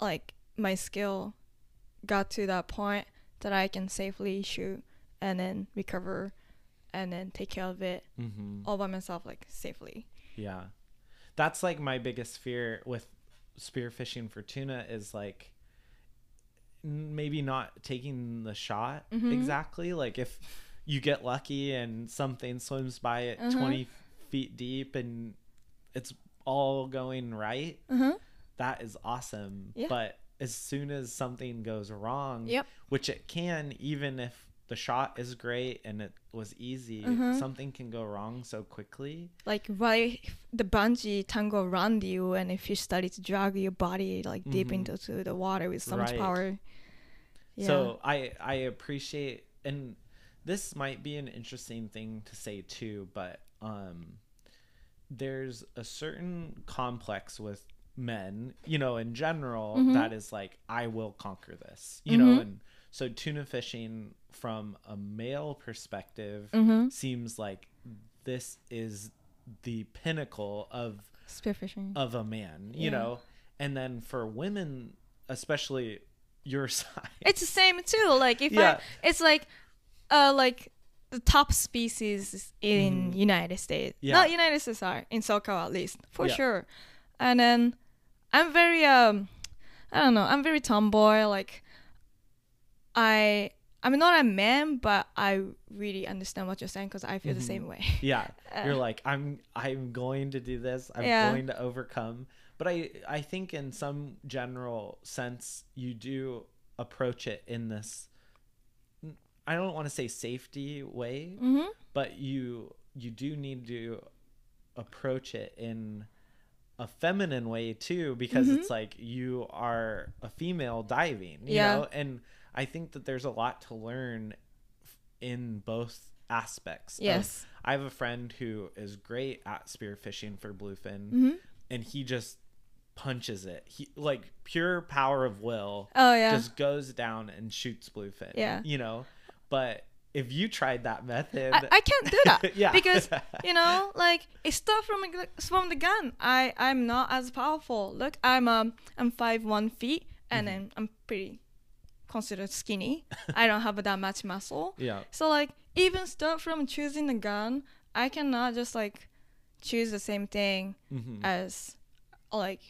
like my skill got to that point that I can safely shoot and then recover and then take care of it Mhm. all by myself, like safely. Yeah. That's like my biggest fear with spearfishing for tuna is like maybe not taking the shot Mhm. exactly. Like if you get lucky and something swims by at Uh-huh. 20 feet deep and it's all going right, huh. that is awesome. Yeah. But as soon as something goes wrong, Yep. which it can, even if the shot is great and it was easy, Mhm. something can go wrong so quickly. Like why the bungee tangle around you and if you started to drag your body like deep Mhm. into the water with so much Right. power. Yeah. So I I appreciate and this might be an interesting thing to say too, but um there's a certain complex with men, you know, in general Mhm. that is like I will conquer this. You know, Mhm. and so tuna fishing from a male perspective mm-hmm. seems like this is the pinnacle of spearfishing. of a man, you Yeah. know. And then for women, especially your side. it's the same too. Like if Yeah. I, it's like, uh, like the top species in Mhm. United States. Yeah. Not United States, sorry, in SoCal at least for Yeah. sure. And then I'm very um, I don't know. I'm very tomboy. Like I. I'm not a man, but I really understand what you're saying because I feel the Mhm. same way. yeah Uh, you're like i'm i'm going to do this i'm Yeah. going to overcome but i i think in some general sense you do approach it in this i don't want to say safety way Mm-hmm. but you you do need to approach it in a feminine way too because Mhm. it's like you are a female diving you Yeah. know and i think that there's a lot to learn in both aspects of- Yes. i have a friend who is great at spearfishing for bluefin Mm-hmm. and he just punches it he like pure power of will Oh yeah. just goes down and shoots bluefin Yeah. you know but if you tried that method I, I can't do that. yeah. Because you know like it's starts from the- from the gun. I i'm not as powerful. Look i'm um i'm five one feet and Mm-hmm. then i'm pretty considered skinny. I don't have that much muscle. Yeah. So like even start from choosing the gun i cannot just like choose the same thing hmm as like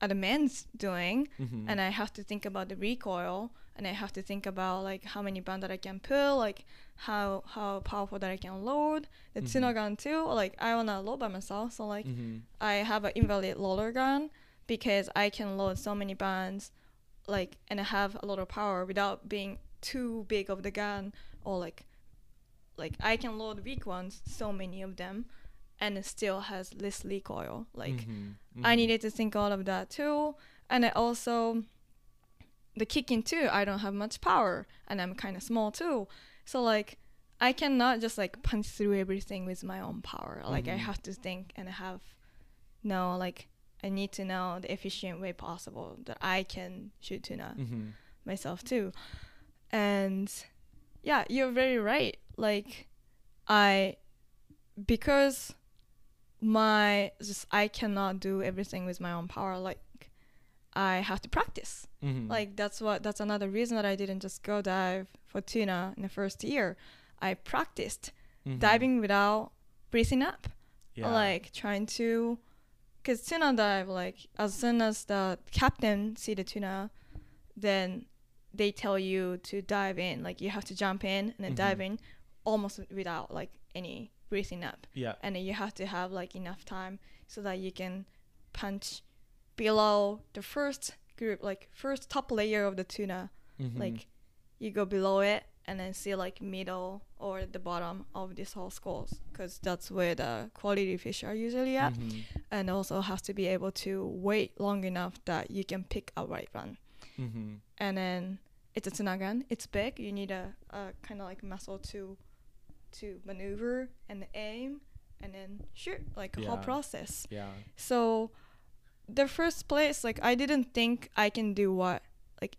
other men's doing. Hmm and I have to think about the recoil and I have to think about like how many band that I can pull, like how how powerful that I can load. The Mhm. gun too, like I wanna load by myself, so like hmm I have an inverted roller gun because I can load so many bands, like and I have a lot of power without being too big of the gun or like like I can load weak ones, so many of them, and it still has less recoil. Like Mm-hmm. I needed to think all of that too. And I also, the kicking too, I don't have much power and I'm kind of small too. So, like, I cannot just like punch through everything with my own power. Like, I Mhm. have to think and I have, no, like, I need to know the efficient way possible that I can shoot tuna hmm myself too. And yeah, you're very right. Like I because my just I cannot do everything with my own power like I have to practice. hmm Like that's what that's another reason that I didn't just go dive for tuna in the first year. I practiced Mhm. diving without breathing up yeah. like trying to because tuna dive like as soon as the captain see the tuna then they tell you to dive in like you have to jump in and then Mhm. dive in almost without like any breathing up yeah and then you have to have like enough time so that you can punch below the first group like first top layer of the tuna. Mhm. like you go below it and then see like middle or the bottom of this whole schools because that's where the quality fish are usually at. Mhm. and also has to be able to wait long enough that you can pick a right run Mhm. and then it's a tuna gun it's big. You need a, a kind of like muscle to to maneuver and aim and then shoot like a whole process. Yeah. So the first place like i didn't think i can do what like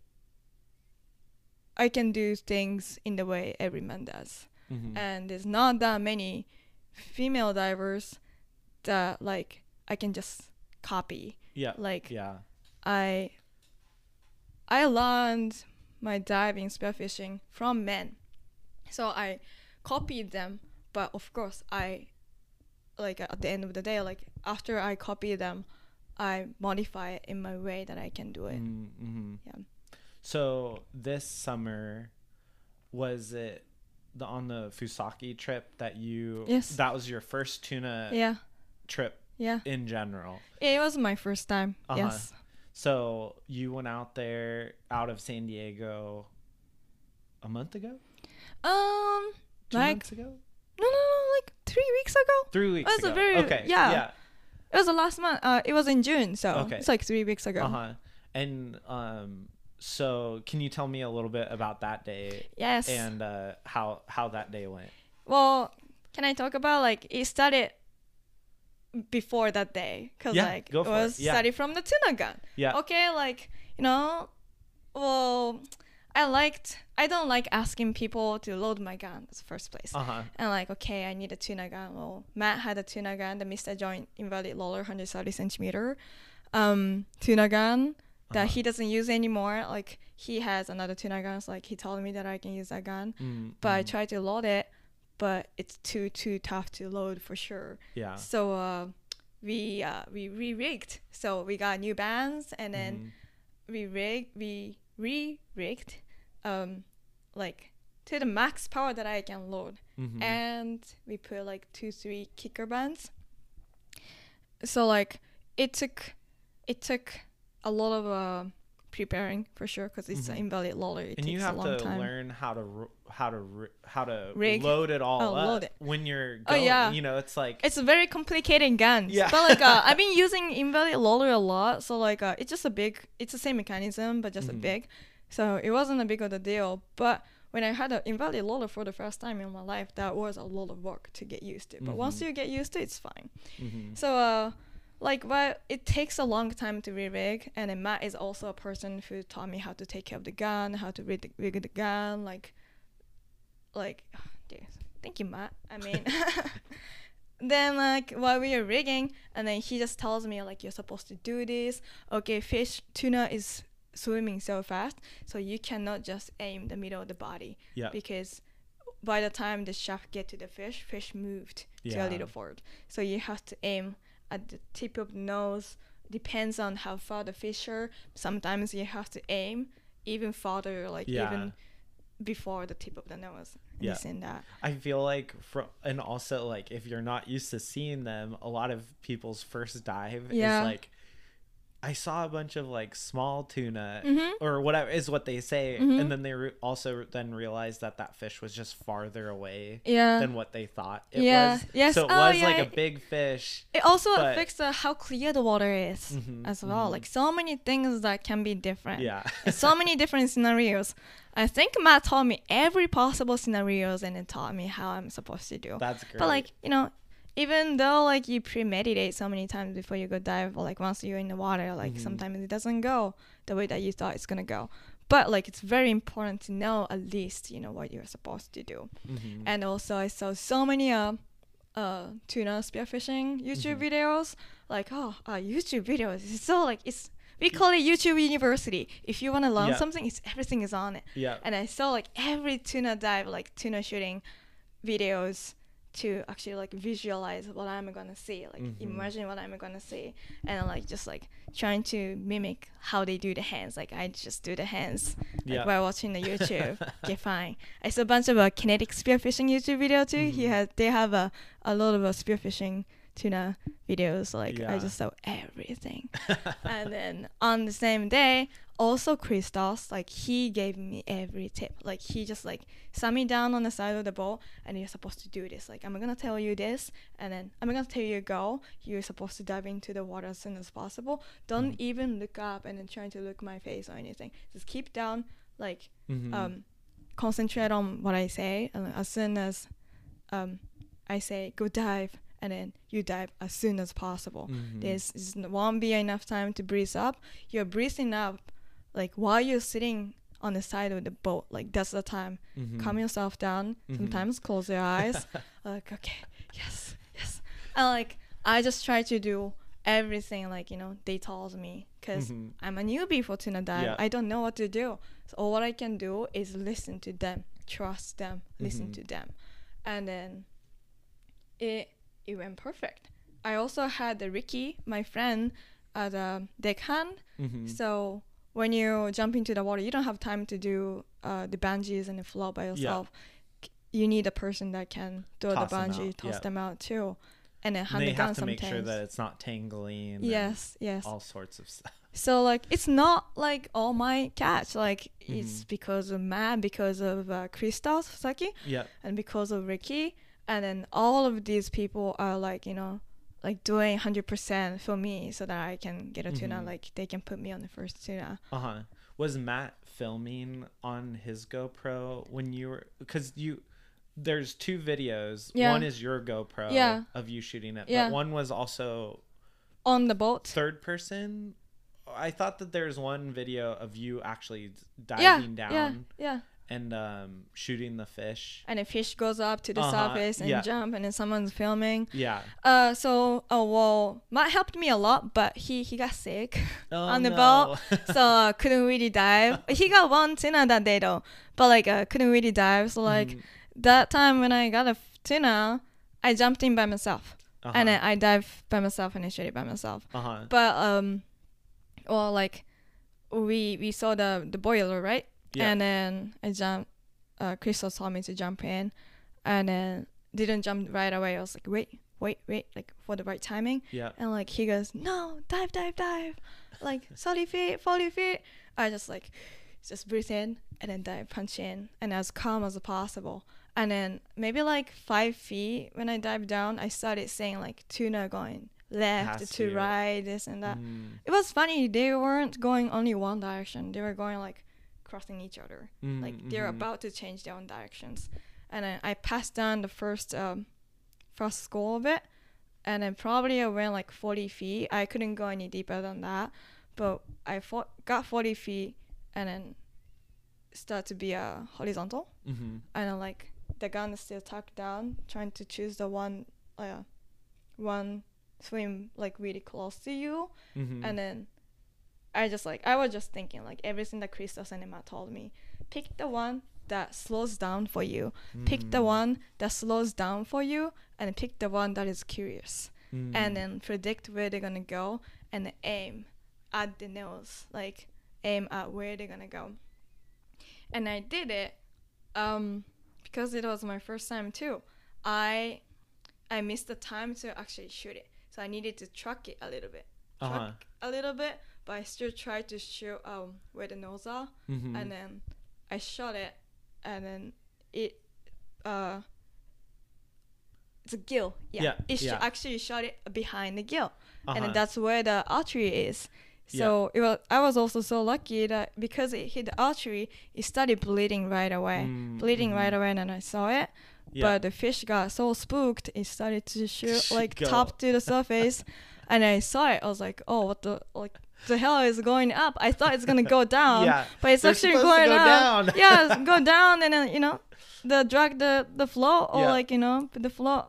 I can do things in the way every man does. Mhm. And there's not that many female divers that like I can just copy. yeah. Like yeah. I I learned my diving spearfishing from men. So I copied them, but of course I like at the end of the day, like after I copied them, I modify it in my way that I can do it. Mm-hmm. Yeah. So this summer, was it the on the Fusaki trip that you? Yes. That was your first tuna Yeah. trip Yeah. in general. It was my first time. Uh-huh. Yes. So you went out there out of San Diego a month ago, Um two like months ago, no no no like three weeks ago. three weeks That's a very- okay. yeah. Yeah. It was the last month. Uh, it was in June, so Okay. it's like three weeks ago. Uh huh. And um, so can you tell me a little bit about that day Yes. and uh, how how that day went? Well, can I talk about like it started before that day? Cause Yeah, like it for it. was Yeah. started from the tuna gun. Yeah. Okay, like you know, well, I liked. I don't like asking people to load my gun in the first place. Uh huh. And like, okay, I need a tuna gun. Well, Matt had a tuna gun, the Mr. Joint inverted roller, 130 centimeter, um, tuna gun that Uh-huh. he doesn't use anymore. Like he has another tuna gun. So like he told me that I can use that gun Mm, but I mm. tried to load it, but it's too too tough to load for sure. Yeah. So uh, we uh, we re rigged. So we got new bands, and then Mhm. we rigged we re rigged, um, like to the max power that I can load, Mhm. and we put like two three kicker bands. So like it took it took a lot of uh, preparing for sure because it's Mhm. an inverted roller. It and takes you have a long to time. learn how to how to how to Rig. load it all Oh, up load it. when you're Oh, yeah. You know, it's like it's a very complicated gun. Yeah. But like uh, I've been using inverted roller a lot, so like uh, it's just a big. It's the same mechanism, but just a Mhm. big. So it wasn't a big of a deal. But when I had an inverted roller for the first time in my life, that was a lot of work to get used to. But once Mhm. you get used to it, it's fine. Mhm. So uh, like but it takes a long time to re-rig, and then Matt is also a person who taught me how to take care of the gun, how to rig the, rig the gun, like like dear. thank you Matt. I mean then like while we are rigging and then he just tells me like you're supposed to do this okay fish tuna is swimming so fast so you cannot just aim the middle of the body yeah. because by the time the shaft get to the fish fish moved to a little forward so you have to aim at the tip of the nose depends on how far the fish are sometimes you have to aim even farther like Yeah. even before the tip of the nose Yeah. and that I feel like from and also like if you're not used to seeing them, a lot of people's first dive Yeah. is like I saw a bunch of like small tuna Mhm. or whatever is what they say, Mhm. and then they re- also then realized that that fish was just farther away yeah than what they thought it Yeah. was. Yes. So it Oh, was like a big fish. It also But- affects uh, how clear the water is Mhm, as well. mhm. Like so many things that can be different. Yeah. So many different scenarios. I think Matt taught me every possible scenarios and then taught me how I'm supposed to do. That's great. But like you know, even though like you premeditate so many times before you go dive, or like once you're in the water, like Mhm. sometimes it doesn't go the way that you thought it's gonna go. But like it's very important to know at least you know what you're supposed to do. Mhm. And also I saw so many uh, uh tuna spearfishing YouTube Mhm. videos. Like oh, uh, YouTube videos. It's so like it's we call it YouTube University. If you want to learn Yeah. something, it's everything is on it. yeah. And I saw like every tuna dive, like tuna shooting videos to actually like visualize what I'm gonna see, like Mhm. imagine what I'm gonna see, and like just like trying to mimic how they do the hands. Like I just do the hands like Yeah. while watching the YouTube. okay, fine. I saw a bunch of uh, kinetic spearfishing YouTube video too. He Mhm. had they have a a lot of uh, spearfishing tuna videos. Like I just saw everything and then on the same day also christos like he gave me every tip like he just like sat me down on the side of the boat and you're supposed to do this like i'm gonna tell you this and then i'm gonna tell you go you're supposed to dive into the water as soon as possible don't Mhm. even look up and then trying to look my face or anything just keep down like Mhm. um concentrate on what i say and as soon as um i say go dive and then you dive as soon as possible Mhm. there's won't be enough time to breathe up. You're breathing up like while you're sitting on the side of the boat. Like that's the time. Mhm. Calm yourself down. Mhm. Sometimes close your eyes. like okay, yes, yes. And like I just try to do everything like you know they told me because Mhm. I'm a newbie for tuna dive. Yeah. I don't know what to do. So all what I can do is listen to them, trust them, listen Mhm. to them, and then it it went perfect. I also had the Ricky, my friend, at a deckhand. Mhm. So when you jump into the water, you don't have time to do uh, the bungees and the float by yourself. K- You need a person that can throw Toss the bungee, toss yeah. them out too, and then And hand they the gun have to sometimes. make sure that it's not tangling. and yes, yes. All sorts of stuff. So like it's not like all my catch. Like Mm-hmm. it's because of Matt, because of uh, Christos Saki, Yeah. and because of Ricky, and then all of these people are like you know like doing hundred percent for me so that I can get a tuna. Mhm. Like they can put me on the first tuna. Uh huh. Was Matt filming on his GoPro when you were? Because you, there's two videos. Yeah. One is your GoPro Yeah. of you shooting it, Yeah. but one was also On the boat. third person. I thought that there's one video of you actually Yeah, diving down yeah, yeah. And um, shooting the fish. And a fish goes up to the Uh-huh, surface and yeah. jump, and then someone's filming. Yeah. Uh, so oh well, Matt helped me a lot, but he he got sick. Oh, On the no. boat. so uh, couldn't really dive. He got one tuna that day though, but like uh, couldn't really dive. So like Mhm. that time when I got a f- tuna, I jumped in by myself, Uh-huh. and I dive by myself and I shot it by myself. uh-huh. But um, well like we we saw the the boiler right, Yeah. and then I jumped. Uh, Christos told me to jump in, and then didn't jump right away. I was like, wait, wait, wait, like for the right timing. yeah. And like he goes, no, dive, dive, dive, like 30 feet, 40 feet. I just like, just breathe in and then dive, punch in, and as calm as possible. And then maybe like five feet when I dive down, I started saying like tuna going left to right, this and that. Mm, It was funny. They weren't going only one direction. They were going like crossing each other. mm, Like they're mhm. about to change their own directions. And then I passed down the first um, first school of it, and then probably I went like 40 feet. I couldn't go any deeper than that, but I fought, got 40 feet, and then start to be a horizontal, Mhm. and then like the gun is still tucked down, trying to choose the one, uh, one swim like really close to you, Mhm. and then I just like I was just thinking like everything that Crystal Cinema told me. Pick the one that slows down for you. Pick the Mm. one that slows down for you and pick the one that is curious. Mm. And then predict where they're gonna go and aim at the nose. Like aim at where they're gonna go. And I did it um because it was my first time too. I I missed the time to actually shoot it. So I needed to track it a little bit. Uh-huh. a little bit, but I still tried to shoot um where the nose are Mhm. and then I shot it and then it uh it's a gill. Yeah. Yeah, It sh- yeah. actually shot it behind the gill. And Uh-huh. then that's where the artery is. So it was I was also so lucky that because it hit the artery, it started bleeding right away. Mm, bleeding right away and then I saw it. Yeah. But the fish got so spooked it started to shoot like Go. top to the surface and I saw it. I was like, Oh what the like the hell is going up? I thought it's gonna go down. yeah. But it's actually going go up. down. yeah, it's go down and then you know, the drag the the flow or Yeah. like you know put the flow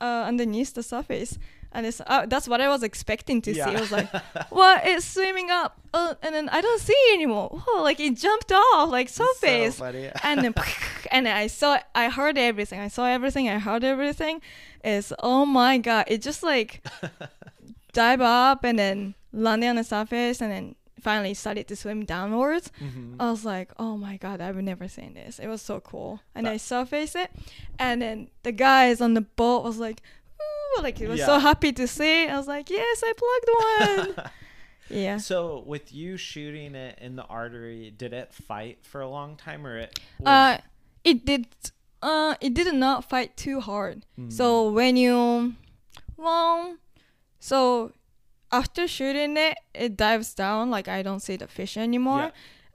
uh, underneath the surface, and it's uh, that's what I was expecting to see. It was like, what? It's swimming up, uh, and then I don't see it anymore. Oh, like it jumped off like surface, So and then and I saw, I heard everything. I saw everything. I heard everything. It's oh my god! It just like dive up and then landed on the surface, and then finally started to swim downwards. Mhm. I was like, oh my god, I've never seen this. It was so cool. And I surfaced it, and then the guys on the boat was like, ooh, like he was so happy to see. it. I was like, yes, I plugged one. yeah. So with you shooting it in the artery, did it fight for a long time or it? Was, Uh, it did. Uh, it did not fight too hard. Mm. So when you, well, so after shooting it, it dives down. Like I don't see the fish anymore, Yeah.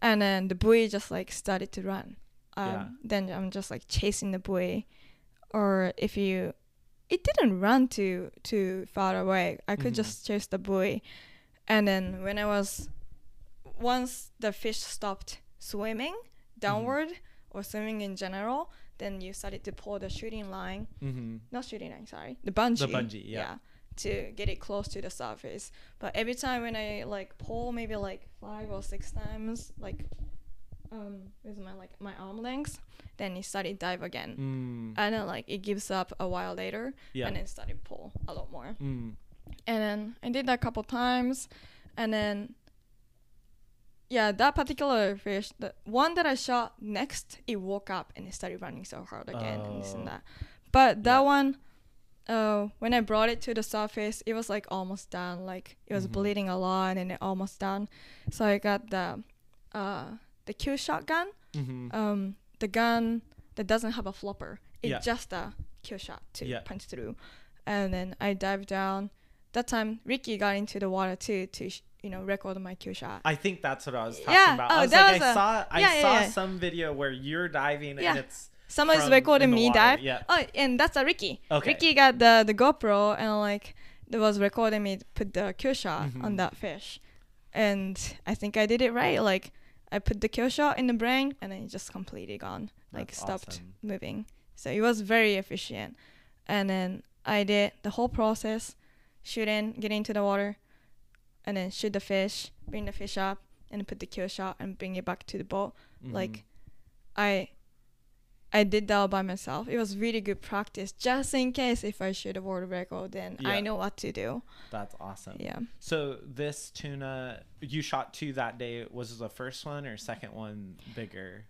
and then the buoy just like started to run. Um, Yeah. Then I'm just like chasing the buoy, or if you, it didn't run too too far away. I could Mhm. just chase the buoy, and then when I was, once the fish stopped swimming downward or swimming in general, then you started to pull the shooting line, Mm-hmm. not shooting line, sorry, the bungee. The bungee, yeah. To get it close to the surface, but every time when I like pull, maybe like five or six times, like um with my like my arm length, then it started dive again, Mm. and then like it gives up a while later, Yeah. and then started pull a lot more. Mm. And then I did that a couple times, and then yeah, that particular fish, the one that I shot next, it woke up and it started running so hard again and this Oh. and that. But that Yeah. one, uh, when I brought it to the surface, it was like almost done. Like it was Mhm. bleeding a lot and it almost done. So I got the, uh, the Q shotgun, Mm-hmm. um, the gun that doesn't have a flopper. It's Yeah. just a kill shot to Yeah. punch through. And then I dived down. That time Ricky got into the water too to sh- you know record my kill shot. I think that's what I was talking Yeah, about. oh, I was that like, was I a- saw, I saw some video where you're diving and it's Somebody's from recording me water, dive. yeah. Oh, and that's a Ricky. Okay. Ricky got the the GoPro and like was recording me put the kill shot Mhm. on that fish, and I think I did it right. Like I put the kill shot in the brain and then it just completely gone. Like stopped awesome. moving. So it was very efficient. And then I did the whole process, shoot in, get into the water, and then shoot the fish, bring the fish up, and put the kill shot and bring it back to the boat. Mhm. Like I I did that all by myself. It was really good practice, just in case if I shoot a world record, then Yeah. I know what to do. that's awesome. Yeah. So this tuna you shot two that day was the first one or second one bigger?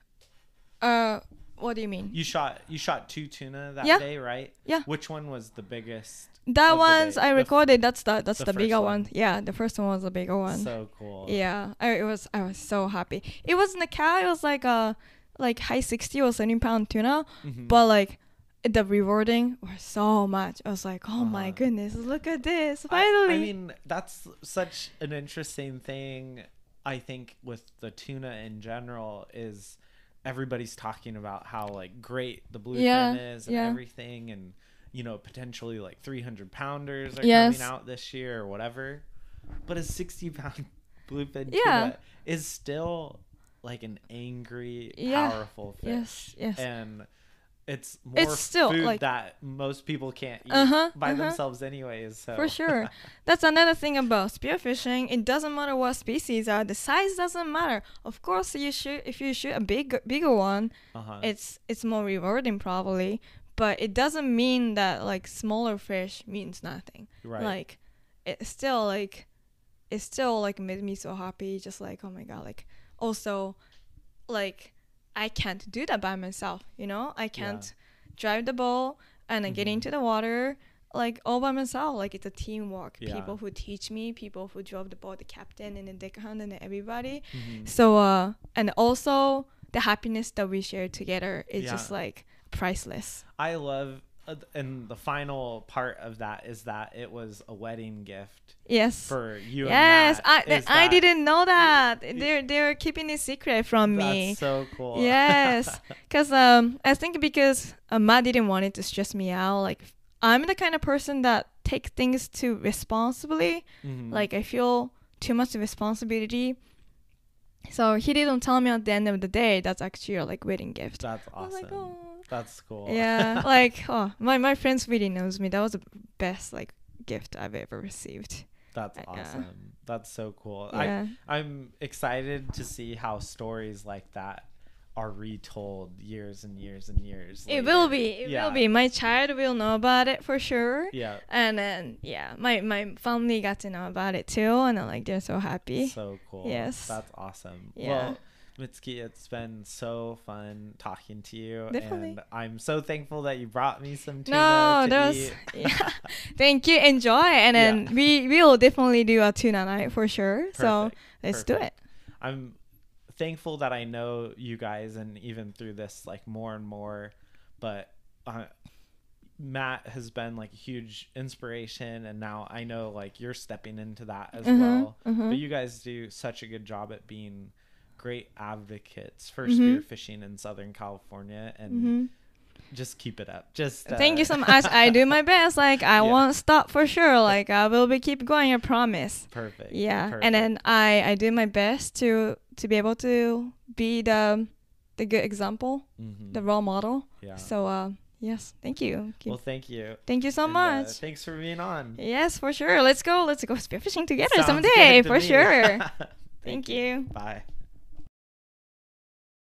Uh, what do you mean? You shot you shot two tuna that Yeah. day, right? Yeah. Which one was the biggest? That ones. I The f- recorded. That's the that's the the, bigger one. one. Yeah, the first one was the bigger one. So cool. Yeah, I it was I was so happy. It wasn't a cow. It was like a like high sixty or seventy pound tuna, Mhm. but like the rewarding was so much. I was like, oh my Uh-huh. goodness, look at this! I- Finally. I, mean, that's such an interesting thing. I think with the tuna in general is everybody's talking about how like great the bluefin Yeah, is and yeah. everything, and you know potentially like 300 pounders are Yes. coming out this year or whatever. But a 60 pound bluefin Yeah. tuna is still like an angry, Yeah. powerful fish, Yes, yes. and it's more It's still, food like- that most people can't eat Uh-huh, by uh-huh. themselves anyways. So For sure. That's another thing about spearfishing. It doesn't matter what species are. The size doesn't matter. Of course, you shoot if you shoot a big bigger one, uh-huh. it's it's more rewarding probably. But it doesn't mean that like smaller fish means nothing. right. Like it's still like it still like made me so happy. Just like oh my god. Like also like I can't do that by myself. You know I can't drive the boat and then get into the water like all by myself. Like it's a teamwork. Yeah. People who teach me, people who drove the boat, the captain and the deckhand and everybody. Mhm. So uh and also the happiness that we share together is Yeah. just like priceless. I love, and the final part of that is that it was a wedding gift Yes. for you. yes, and I I didn't know that. They're they're keeping it secret from me. That's so cool. Yes, because um, I think because uh, Ma didn't want it to stress me out. Like I'm the kind of person that take things too responsibly. Mhm. Like I feel too much responsibility. So he didn't tell me at the end of the day that's actually a like wedding gift. that's awesome. like, oh. That's cool. Yeah, like oh, my my friends really knows me. That was the best like gift I've ever received. that's awesome. yeah. That's so cool. Yeah. I I'm excited to see how stories like that are retold years and years and years. It will be. It Yeah. will be. My child will know about it for sure. Yeah. And then yeah, my my family got to know about it too, and I'm like they're so happy. So cool. Yes. That's awesome. Yeah. Well, Mitsuki, it's been so fun talking to you. Definitely. And I'm so thankful that you brought me some tuna No, to eat. yeah. Thank you. Enjoy, and then Yeah. we we will definitely do a tuna night for sure. So let's do it. I'm thankful that I know you guys, and even through this, like more and more. But uh, Matt has been like a huge inspiration, and now I know like you're stepping into that as Mhm, well. mhm. But you guys do such a good job at being great advocates for Mhm. spearfishing in Southern California, and hmm just keep it up. Just Thank uh, you so much. I do my best. Like I Yeah. won't stop for sure. Like I will be keep going. I promise. Perfect. Yeah, perfect. and then I I do my best to to be able to be the the good example, Mhm. the role model. yeah. So uh, yes, thank you. Keep- well, thank you. thank you so And, uh, much. thanks for being on. yes, for sure. Let's go. Let's go spearfishing together Sounds someday to for me. sure. Thank Thank you. Bye.